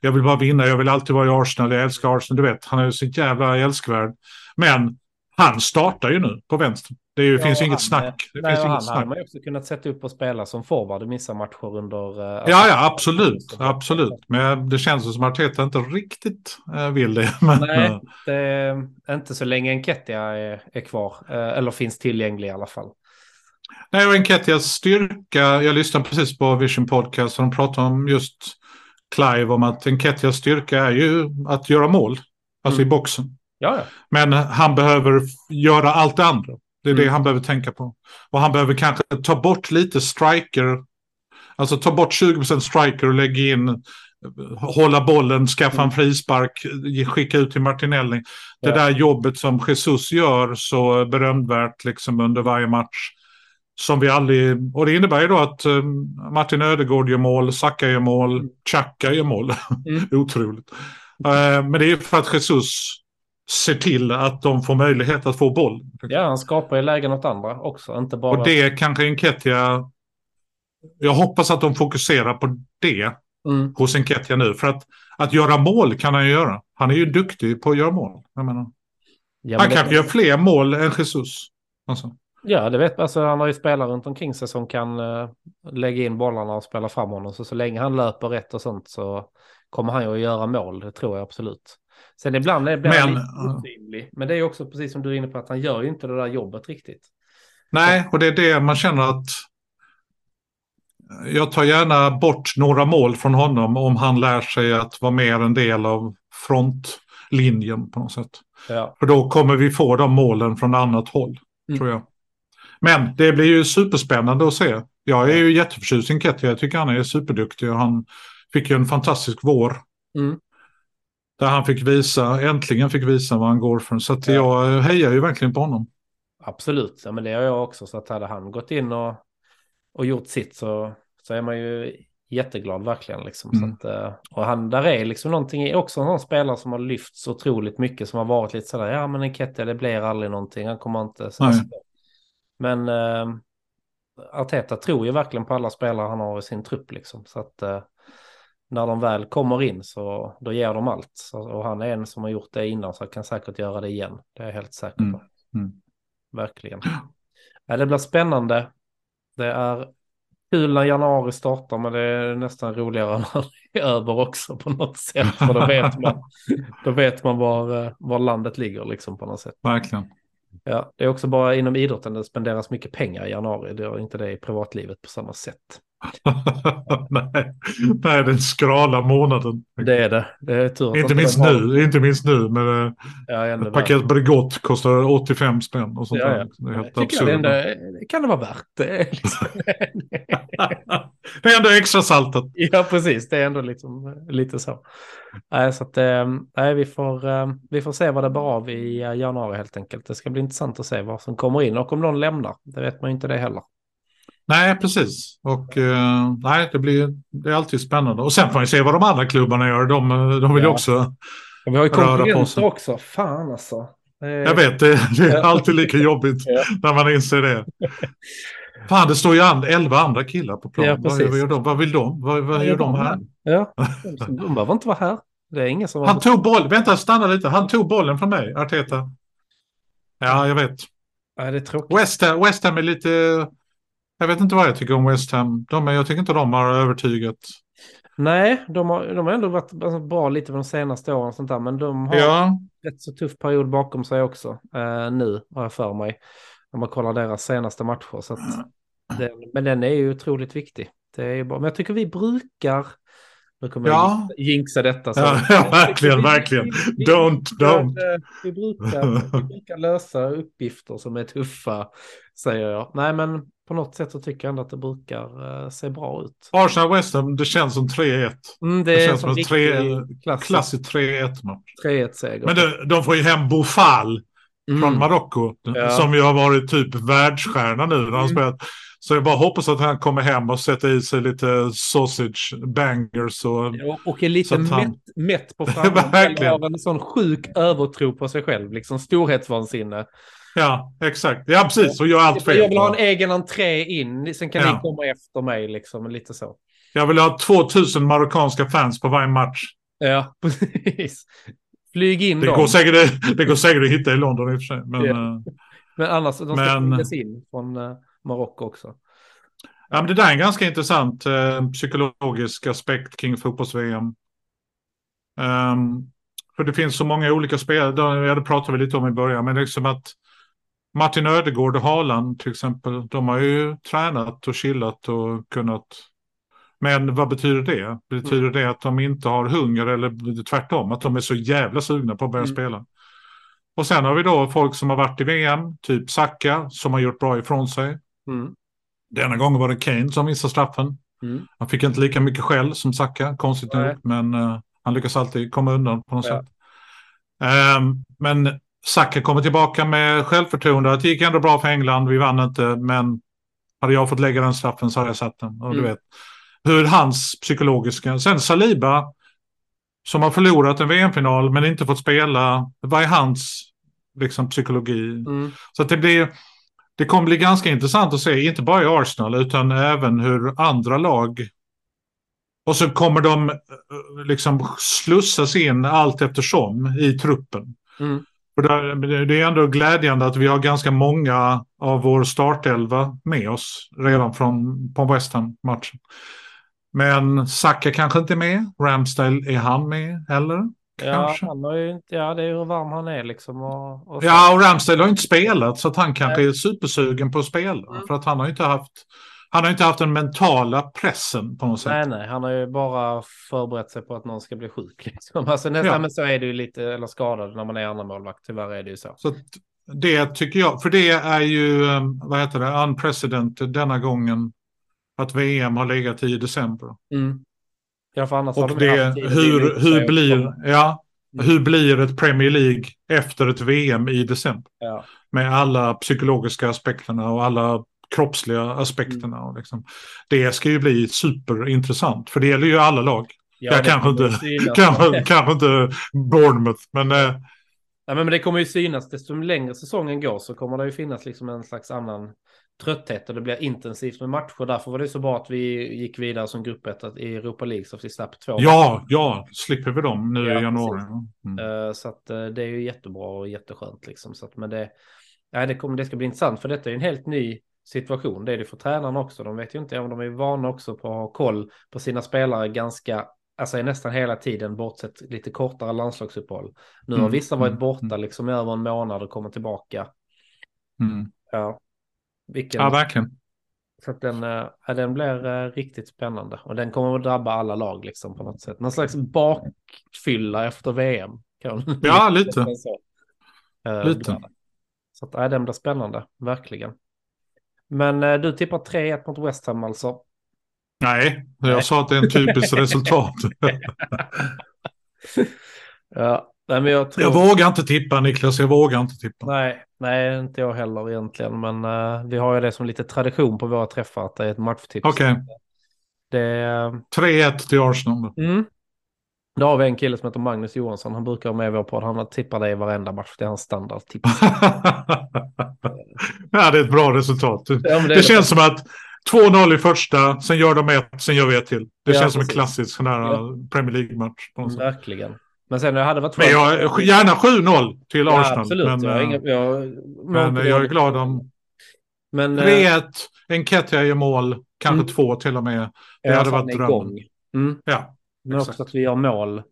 Jag vill bara vinna, jag vill alltid vara i Arsenal, jag älskar Arsenal. Du vet, han är så jävla älskvärd. Men han startar ju nu på vänster. Det är Ja, finns han, inget snack. Det Nej, finns han inget hade snack. man ju också kunnat sätta upp och spela som forward i vissa matcher under... eh, Ja, alltså- ja, absolut. Absolut. Men det känns som att Arteta inte riktigt eh, vill det. Men, Nej, det är inte så länge Enketia är, är kvar. eh, Eller finns tillgänglig i alla fall. Nej, och Enketias styrka, jag lyssnade precis på Vision Podcast och de pratade om just Clive, om att Enketias styrka är ju att göra mål, alltså Mm. i boxen. Ja, ja. Men han behöver göra allt det andra. Det är det Mm. han behöver tänka på. Och han behöver kanske ta bort lite striker, alltså ta bort 20% striker och lägga in, hålla bollen, skaffa en Mm. frispark, skicka ut till Martinelli. Det Ja. där jobbet som Jesus gör så berömvärt liksom under varje match. Som vi aldrig, och det innebär ju då att eh, Martin Ödegård gör mål, Saka gör mål, Xhaka gör mål. Mm. Otroligt. Eh, men det är för att Jesus ser till att de får möjlighet att få boll. ja, han skapar ju lägen åt andra också. Inte bara... Och det kanske Enketia... Jag hoppas att de fokuserar på det Mm. hos Enketia nu. För att, att göra mål kan han ju göra. Han är ju duktig på att göra mål. Jag menar, Ja, han det- kanske gör fler mål än Jesus. Alltså. Ja, det vet alltså, Han har ju spelare runt omkring sig som kan eh, lägga in bollarna och spela fram honom. Så, så länge han löper rätt och sånt så kommer han ju att göra mål. Det tror jag absolut. Sen ibland är- blir han Men- lite osynlig. Men det är också precis som du är inne på att han gör ju inte det där jobbet riktigt. Nej, och det är det man känner att jag tar gärna bort några mål från honom om han lär sig att vara mer en del av frontlinjen på något sätt. Ja, För då kommer vi få de målen från annat håll, Mm. tror jag. Men det blir ju superspännande att se. Jag är ju jätteförtjust i Nketiah. Jag tycker han är superduktig och han fick ju en fantastisk vår. Mm. Där han fick visa, äntligen fick visa vad han går för. Så att jag hejar ju verkligen på honom. absolut. Ja, men det gör jag också. Så att hade han gått in och, och gjort sitt så, så är man ju jätteglad verkligen. Liksom. Mm. Så att, eh, och han, där är liksom någonting, också en sån spelare som har lyfts otroligt mycket, som har varit lite sådär, ja men en Kettia det blir aldrig någonting, han kommer inte... Så. Men eh, Arteta tror ju verkligen på alla spelare han har i sin trupp liksom. Så att eh, när de väl kommer in så då ger de allt. Så, och han är en som har gjort det innan så han kan säkert göra det igen. Det är jag helt säker på. Mm. Mm. Verkligen. Ja, det blir spännande. Det är kul när januari startar men det är nästan roligare när det är över också på något sätt. För då vet man, då vet man var, eh, var landet ligger liksom på något sätt. Verkligen. Ja, det är också bara inom idrotten det spenderas mycket pengar i januari. Det gör inte det i privatlivet på samma sätt. Nej. Nej, den skrala månaden. Det är det. Det är tur Inte minst har- nu, inte minst nu. Men eh, Ja, ett paket Bregott kostar 85 spänn och sånt Ja, ja. Det är helt absurt. det, det kan det vara värt. Det liksom... det är ändå extra saltat. Ja, precis. Det är ändå liksom, lite så. Nej, så att, eh, nej, vi, får, eh, vi får se vad det bär av i eh, januari helt enkelt. Det ska bli intressant att se vad som kommer in och om någon lämnar. Det vet man ju inte det heller. Nej, precis. Och eh, nej, det blir det är alltid spännande. Och sen får vi se vad de andra klubbarna gör. De, de vill ju Ja. också Vi har ju konkurrenter också. Fan alltså. Eh, Jag vet, det, det är alltid lika jobbigt Ja. när man inser det. Fan, det står ju an, elva andra killar på plan. Ja, vad, vad, gör de? vad vill de? Vad, vad gör de här? Ja, de behöver inte vara här. Det är ingen som... Han tog boll, vänta stanna lite, han tog bollen från mig, Arteta. Ja, jag vet. Nej, det är tråkigt. West Ham, West Ham är lite... Jag vet inte vad jag tycker om West Ham. De, jag tycker inte de har övertygat. Nej, de har, de har ändå varit alltså, bra lite de senaste åren sånt där, men de har Ja, rätt så tuff period bakom sig också. Eh, nu har jag för mig. Om man kollar deras senaste matcher. Så den, men den är ju otroligt viktig. Det är bra. Men jag tycker vi brukar... Nu kommer Ja. jag jinxa detta. Så. Ja, ja, verkligen, verkligen. Don't, don't. eh, Vi brukar, vi brukar lösa uppgifter som är tuffa, säger jag. Nej, men på något sätt så tycker jag ändå att det brukar eh, se bra ut. Arsenal West Ham, det känns som 3-1. Mm, det, Det känns som en tre- klassisk Klassisk 3-1-match. 3-1-seger. Men det, de får ju hem Bofal från Mm. Marocko. Ja. Som ju har varit typ världsstjärna nu när han Mm. spelat. Så jag bara hoppas att han kommer hem och sätter i sig lite sausage bangers och... Och- Och är lite att han- mätt, mätt på framgång. Verkligen. Eller har en sån sjuk övertro på sig själv. Liksom storhetsvansinne. Ja, exakt. Ja, precis. Och gör allt fel. Jag vill ha en egen entré in. Sen kan Ja. ni komma efter mig. Liksom, lite så. Jag vill ha 2000 marockanska fans på varje match. Ja, precis. Flyg in Det dem. går, säkert, det går säkert att hitta i London i och för sig. Men, Ja. eh, Men annars, de ska Men- flygas in från uh, Marocko också. ja, men det där är en ganska intressant eh, psykologisk aspekt kring fotbolls-VM. Ehm, för det finns så många olika spelare, ja, det pratade vi lite om i början, men liksom att Martin Ödegård och Haaland till exempel, de har ju tränat och chillat och kunnat. Men vad betyder det? Betyder det att de inte har hunger eller tvärtom, att de är så jävla sugna på att börja Mm. spela? Och sen har vi då folk som har varit i VM, typ Saka, som har gjort bra ifrån sig. Mm. Denna gången var det Kane som missade straffen. Mm. Han fick inte lika mycket skäll som Saka, konstigt nog. Men eh, han lyckas alltid komma undan på något Ja. sätt. Ehm, men Saka kommer tillbaka med självförtroende. Det gick ändå bra för England, vi vann inte. Men hade jag fått lägga den straffen så hade jag satt den. Och du Mm. vet hur hans psykologiska... Sen Saliba, som har förlorat en VM-final men inte fått spela. Vad är hans liksom, psykologi? Mm. Så det blir... Det kommer bli ganska intressant att se, inte bara i Arsenal utan även hur andra lag... Och så kommer de eh, liksom slussas in allt eftersom i truppen. Mm. För det, det är ändå glädjande att vi har ganska många av vår startelva med oss redan från på West Ham-matchen. Men Saka kanske inte är med. Ramsdale, är han med heller? Ja, han har ju inte, ja, det är hur varm han är liksom. Och, och. Ja, och Ramsdale har inte spelat så att han kanske är supersugen på att spela. Mm. För att han har inte haft, han har inte haft den mentala pressen på något sätt. Nej, nej, han har ju bara förberett sig på att någon ska bli sjuk. Liksom. Alltså, nästan, Ja. men så är det ju lite, eller skadad när man är andra målvakt. Tyvärr är det ju så. Så det tycker jag, för det är ju, eh, vad heter det, unprecedented denna gången. Att VM har legat i december. Mm. Ja, för annars har Och de ju det, haft hur, hur, blir, ja, Mm. hur blir ett Premier League efter ett VM i december? Ja. Med alla psykologiska aspekterna och alla kroppsliga aspekterna. Mm. Och liksom. Det ska ju bli superintressant, för det gäller ju alla lag. Ja, jag kanske inte, kanske, kanske inte Bournemouth, men eh, Nej, men det kommer ju synas. Desto längre säsongen går så kommer det ju finnas liksom en slags annan trötthet och det blir intensivt med matcher. Därför var det så bra att vi gick vidare som gruppet i Europa League så att vi slapp två. ja, ja, slipper vi dem nu Ja, i januari. Mm. Eh, Så att eh, det är ju jättebra och jätteskönt liksom. Så att, men det, nej, det, kommer, det ska bli intressant för detta är en helt ny situation. Det är det för tränarna också. De vet ju inte om de är vana också på att ha koll på sina spelare ganska, alltså nästan hela tiden bortsett lite kortare landslagsuppehåll. Nu har Mm, vissa varit mm, borta mm. liksom i över en månad och kommer tillbaka. Mm. Ja, vilken, Ja, verkligen. så att den, eh, ja, den blir eh, riktigt spännande och den kommer att drabba alla lag liksom på något sätt. Någon slags bakfylla efter VM. Kan Ja, lite. så. Eh, Lite. Så att, ja, den blir spännande, verkligen. Men eh, du tippar 3-1 mot West Ham alltså. Nej, jag sa att det är en typisk resultat. Ja, men jag tror... Jag vågar inte tippa Niklas, jag vågar inte tippa. Nej, nej, inte jag heller egentligen. Men eh, vi har ju det som lite tradition på våra träffar, att det är ett matchtips. Okej, Det, 3-1 till Arsenal. mm, Då har vi en kille som heter Magnus Johansson. Han brukar vara med i vår podd. Han tippar det i varenda match. Det är hans standardtips. ja, det är ett bra resultat. Ja, men det, är känns som att 2-0 i första, sen gör de ett, sen gör vi ett till. Det Ja, känns som en klassisk sån här Ja. Premier League-match. Verkligen. Men sen det hade varit Men jag, gärna 7-0 till Ja, Arsenal. absolut. men, jag, eh, inga, jag, men jag är glad om Men, eh, 3-1, Enketia gör mål, kanske Mm. två till och med. Det ja, hade varit drömmen. Mm. Ja, Men Exakt. också att vi gör mål.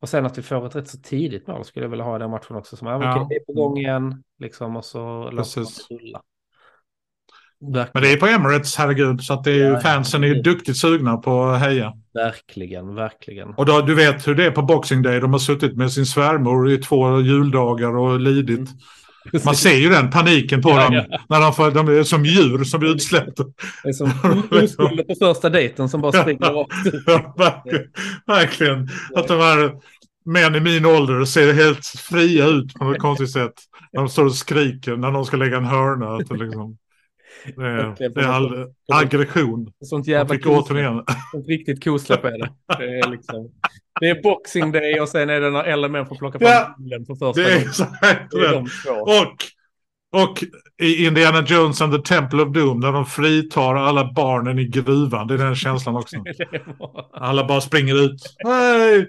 Och sen att vi får ett rätt så tidigt mål skulle jag vilja ha i den matchen också. Som, ja, Ja. okej, vi är på gång igen. Liksom, och så låter det rulla. Verkligen, men det är på Emirates, herregud. Så att det är ju, Ja, fansen är ju duktigt sugna på att heja. verkligen, verkligen. Och då, du vet hur det är på Boxing Day. De har suttit med sin svärmor i två juldagar och lidit. Man ser ju den paniken på Ja, dem. ja. När de, får, de är som djur som blir utsläppta. Det är som oskulder på första dejten som bara springer rakt ut. Ja, verkligen. Att de här män i min ålder ser helt fria ut på något konstigt sätt. När de står och skriker när någon ska lägga en hörna. Att liksom, det är, det är all, aggression. Sånt jävla fick kosläpp. återigen. Sånt riktigt kosläpp är det. Det är liksom... Det är boxing day och sen är det när LMN får plocka fram Ja, bilen för första Det är gången. Det är de två. Och, och i Indiana Jones and the Temple of Doom när de fritar alla barnen i gruvan. Det är den känslan också. Alla bara springer ut. Nej!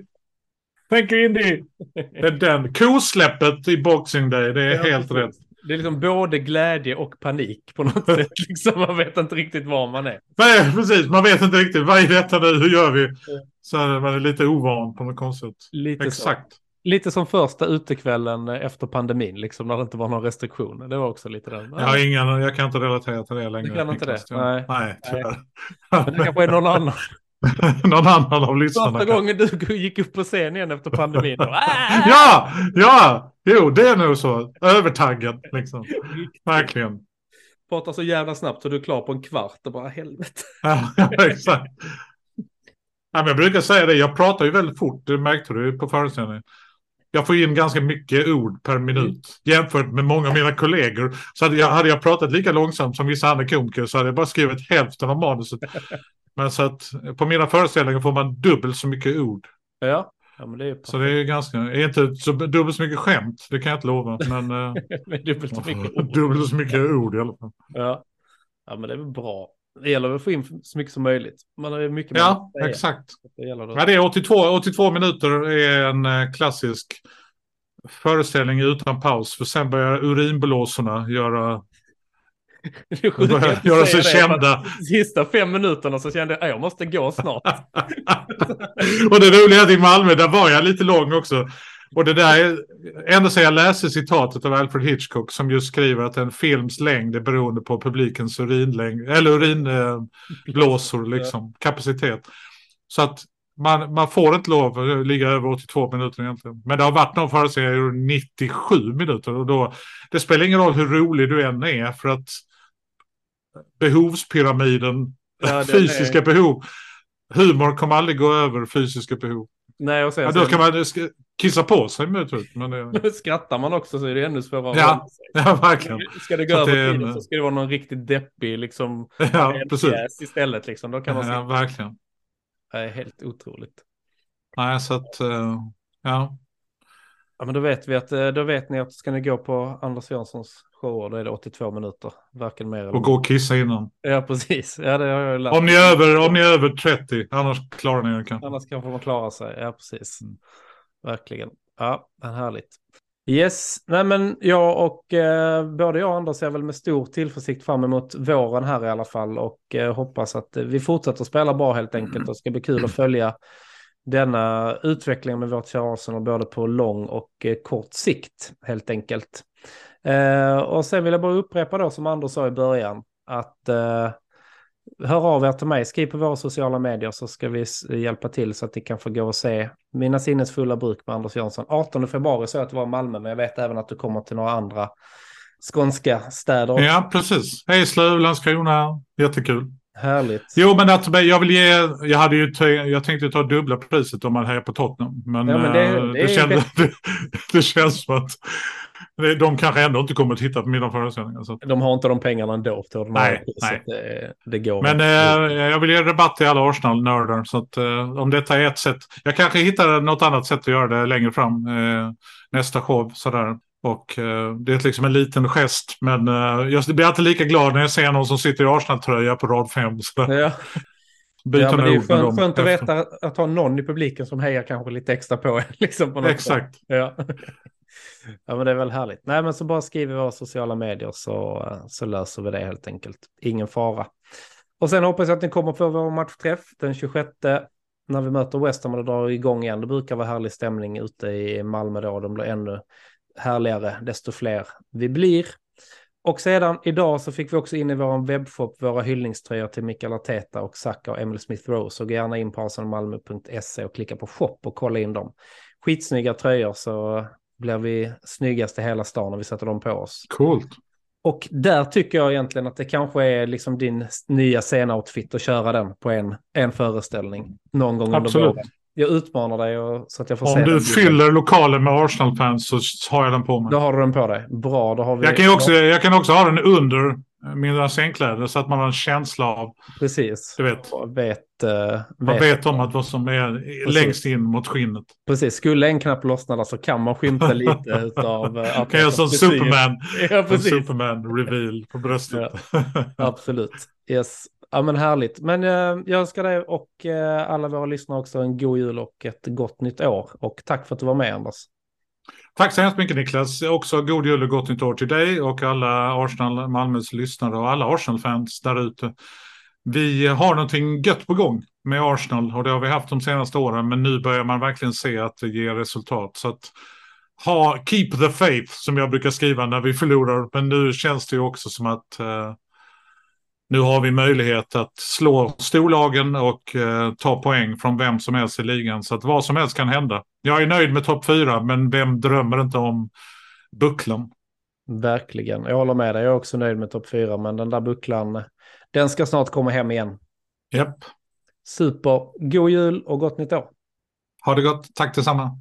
Thank you Indy! Det är den. Kosläppet i Boxing Day, det är Ja, helt rätt. Det är liksom både glädje och panik på något sätt. Liksom, man vet inte riktigt var man är. Nej, precis. Man vet inte riktigt. Vad är detta nu? Hur gör vi? Så man är lite ovan på något konstigt. Lite, så. Exakt. lite som första utekvällen efter pandemin, liksom, när det inte var några restriktioner. Det var också lite den. Jag, har ingen, jag kan inte relatera till det längre. Du kan inte det? Nej. Nej, tyvärr. Men det kanske är någon annan. någon annan av lyssnarna. Första gången du gick upp på scen igen efter pandemin. Ah! Ja, ja, jo, det är nog så. Övertaggad, liksom. Verkligen. Pratar så jävla snabbt så du är klar på en kvart och bara helvete. Ja, exakt. Ja, men jag brukar säga det, jag pratar ju väldigt fort, det märkte du på föreställningen. Jag får in ganska mycket ord per minut. Jämfört med många av mina kollegor. Så hade jag, hade jag pratat lika långsamt som vissa andra komiker så hade jag bara skrivit hälften av manuset. Men så att på mina föreställningar får man dubbelt så mycket ord. Ja, ja men det är Så det är ganska, är inte så dubbelt så mycket skämt, det kan jag inte lova. Men eh, dubbelt så mycket ord. dubbelt så mycket ord i alla fall. Ja. ja, men det är väl bra. Det gäller att få in så mycket som möjligt. Man har mycket Ja, exakt. Det gäller. Ja, det är 82, 82 minuter är en eh, klassisk föreställning utan paus. För sen börjar urinblåsorna göra, Det börjar göra sig kända. Sista fem minuterna så kände jag att jag måste gå snart. och det roliga är att i Malmö, där var jag lite lång också. Och det där är, ända sedan jag läste citatet av Alfred Hitchcock som just skriver att en films längd är beroende på publikens urinlängd, eller urinblåsor, liksom, kapacitet. Så att man, man får inte lov att ligga över 82 minuter egentligen. Men det har varit någon föreställning som är 97 minuter och då, det spelar ingen roll hur rolig du än är för att behovspyramiden, Ja, fysiska är- behov, humor kommer aldrig gå över fysiska behov. Nej, och sen, Ja, då ska man kissa på sig möjligtvis. Men det, skrattar man också så är det ännu svårare Ja. ja, verkligen. Ska det gå Så över det är en- tiden så ska det vara någon riktigt deppig liksom, Ja, precis. istället. Liksom. Då kan man Ja, se. verkligen. Det är helt otroligt. Nej, så att, eh, ja. Ja, men då vet vi att eh, då vet ni att ska ni gå på Anders Jönssons shower då är det 82 minuter. Varken mer eller Och gå och kissa innan. Ja, precis. Ja, det har jag lärt Om ni är över, om ni över 30, annars klarar ni det kanske. Annars kanske man klarar sig. Ja, precis. Verkligen. Ja, men härligt. Yes, nej men jag och eh, både jag och Anders ser väl med stor tillförsikt fram emot våren här i alla fall och eh, hoppas att eh, vi fortsätter spela bra helt enkelt och ska bli kul att följa denna utveckling med vårt kära Arsenal både på lång och eh, kort sikt helt enkelt. Eh, och sen vill jag bara upprepa då som Anders sa i början att eh, hör av er till mig, skriv på våra sociala medier så ska vi hjälpa till så att ni kan få gå och se Mina sinnesfulla bruk med Anders Jansson. 18 februari så jag att det var Malmö, men jag vet även att du kommer till några andra skånska städer. också. Ja, precis. Eslöv, Landskrona, jättekul. Härligt. Jo, men att, jag vill ge, jag hade ju, jag tänkte ta dubbla priset om man hejar på Tottenham. Men, Ja, men det- eh, det det, det, det känns som att De kanske ändå inte kommer att titta på mina föreställningar. Så. De har inte de pengarna ändå till Nej, nej. Det, det går Men eh, jag vill ge rabatt till alla Arsenal-nördar. Så att, eh, om detta är ett sätt. Jag kanske hittar något annat sätt att göra det längre fram. Eh, nästa show. Sådär. Och eh, det är liksom en liten gest. Men eh, jag blir alltid lika glad när jag ser någon som sitter i Arsenal-tröja på rad fem. Så Ja. byter Ja, men det är skönt, skönt att veta att ha någon i publiken som hejar kanske lite extra på en. Liksom på. Exakt. Ja. ja, men det är väl härligt. Nej, men så bara skriver vi våra sociala medier så, så löser vi det helt enkelt. Ingen fara. Och sen hoppas jag att ni kommer på vår matchträff den 26 när vi möter West Ham och det drar igång igen. Det brukar vara härlig stämning ute i Malmö då. De blir ännu härligare desto fler vi blir. Och sedan idag så fick vi också in i vår webbshop våra hyllningströjor till Mikael Arteta och Saka och Emil Smith Rowe. Så gå gärna in på arsenalmalmo.se och klicka på shop och kolla in dem. Skitsnygga tröjor så blir vi snyggast i hela stan när vi sätter dem på oss. Coolt. Och där tycker jag egentligen att det kanske är liksom din nya scenoutfit att köra den på en, en föreställning någon gång under Absolut. våren. Jag utmanar dig och, så att jag får se Om du den. fyller lokalen med Arsenal-fans så har jag den på mig. Då har du den på dig. Bra, då har vi... Jag kan, också, jag kan också ha den under mina sängkläder så att man har en känsla av, Precis. du vet, Och vet, eh, man vet, vet om att vad som är Precis. längst in mot skinnet. Precis, skulle en knapp lossna så kan man skymta lite av... Uh, Kan jag som Superman, Ja, precis. Superman-reveal på bröstet. Absolut. Yes. Ja, men härligt. Men eh, jag önskar dig och eh, alla våra lyssnare också en god jul och ett gott nytt år. Och tack för att du var med, Anders. Tack så hemskt mycket Niklas. Också god jul och gott nytt år till dig och alla Arsenal Malmös lyssnare och alla Arsenal-fans där ute. Vi har någonting gött på gång med Arsenal och det har vi haft de senaste åren men nu börjar man verkligen se att det ger resultat. Så att ha keep the faith som jag brukar skriva när vi förlorar men nu känns det ju också som att eh, nu har vi möjlighet att slå storlagen och eh, ta poäng från vem som helst i ligan. Så att vad som helst kan hända. Jag är nöjd med topp fyra, men vem drömmer inte om bucklan? Verkligen. Jag håller med dig. Jag är också nöjd med topp fyra, men den där bucklan, den ska snart komma hem igen. Japp. Super. God jul och gott nytt år. Ha det gott. Tack detsamma.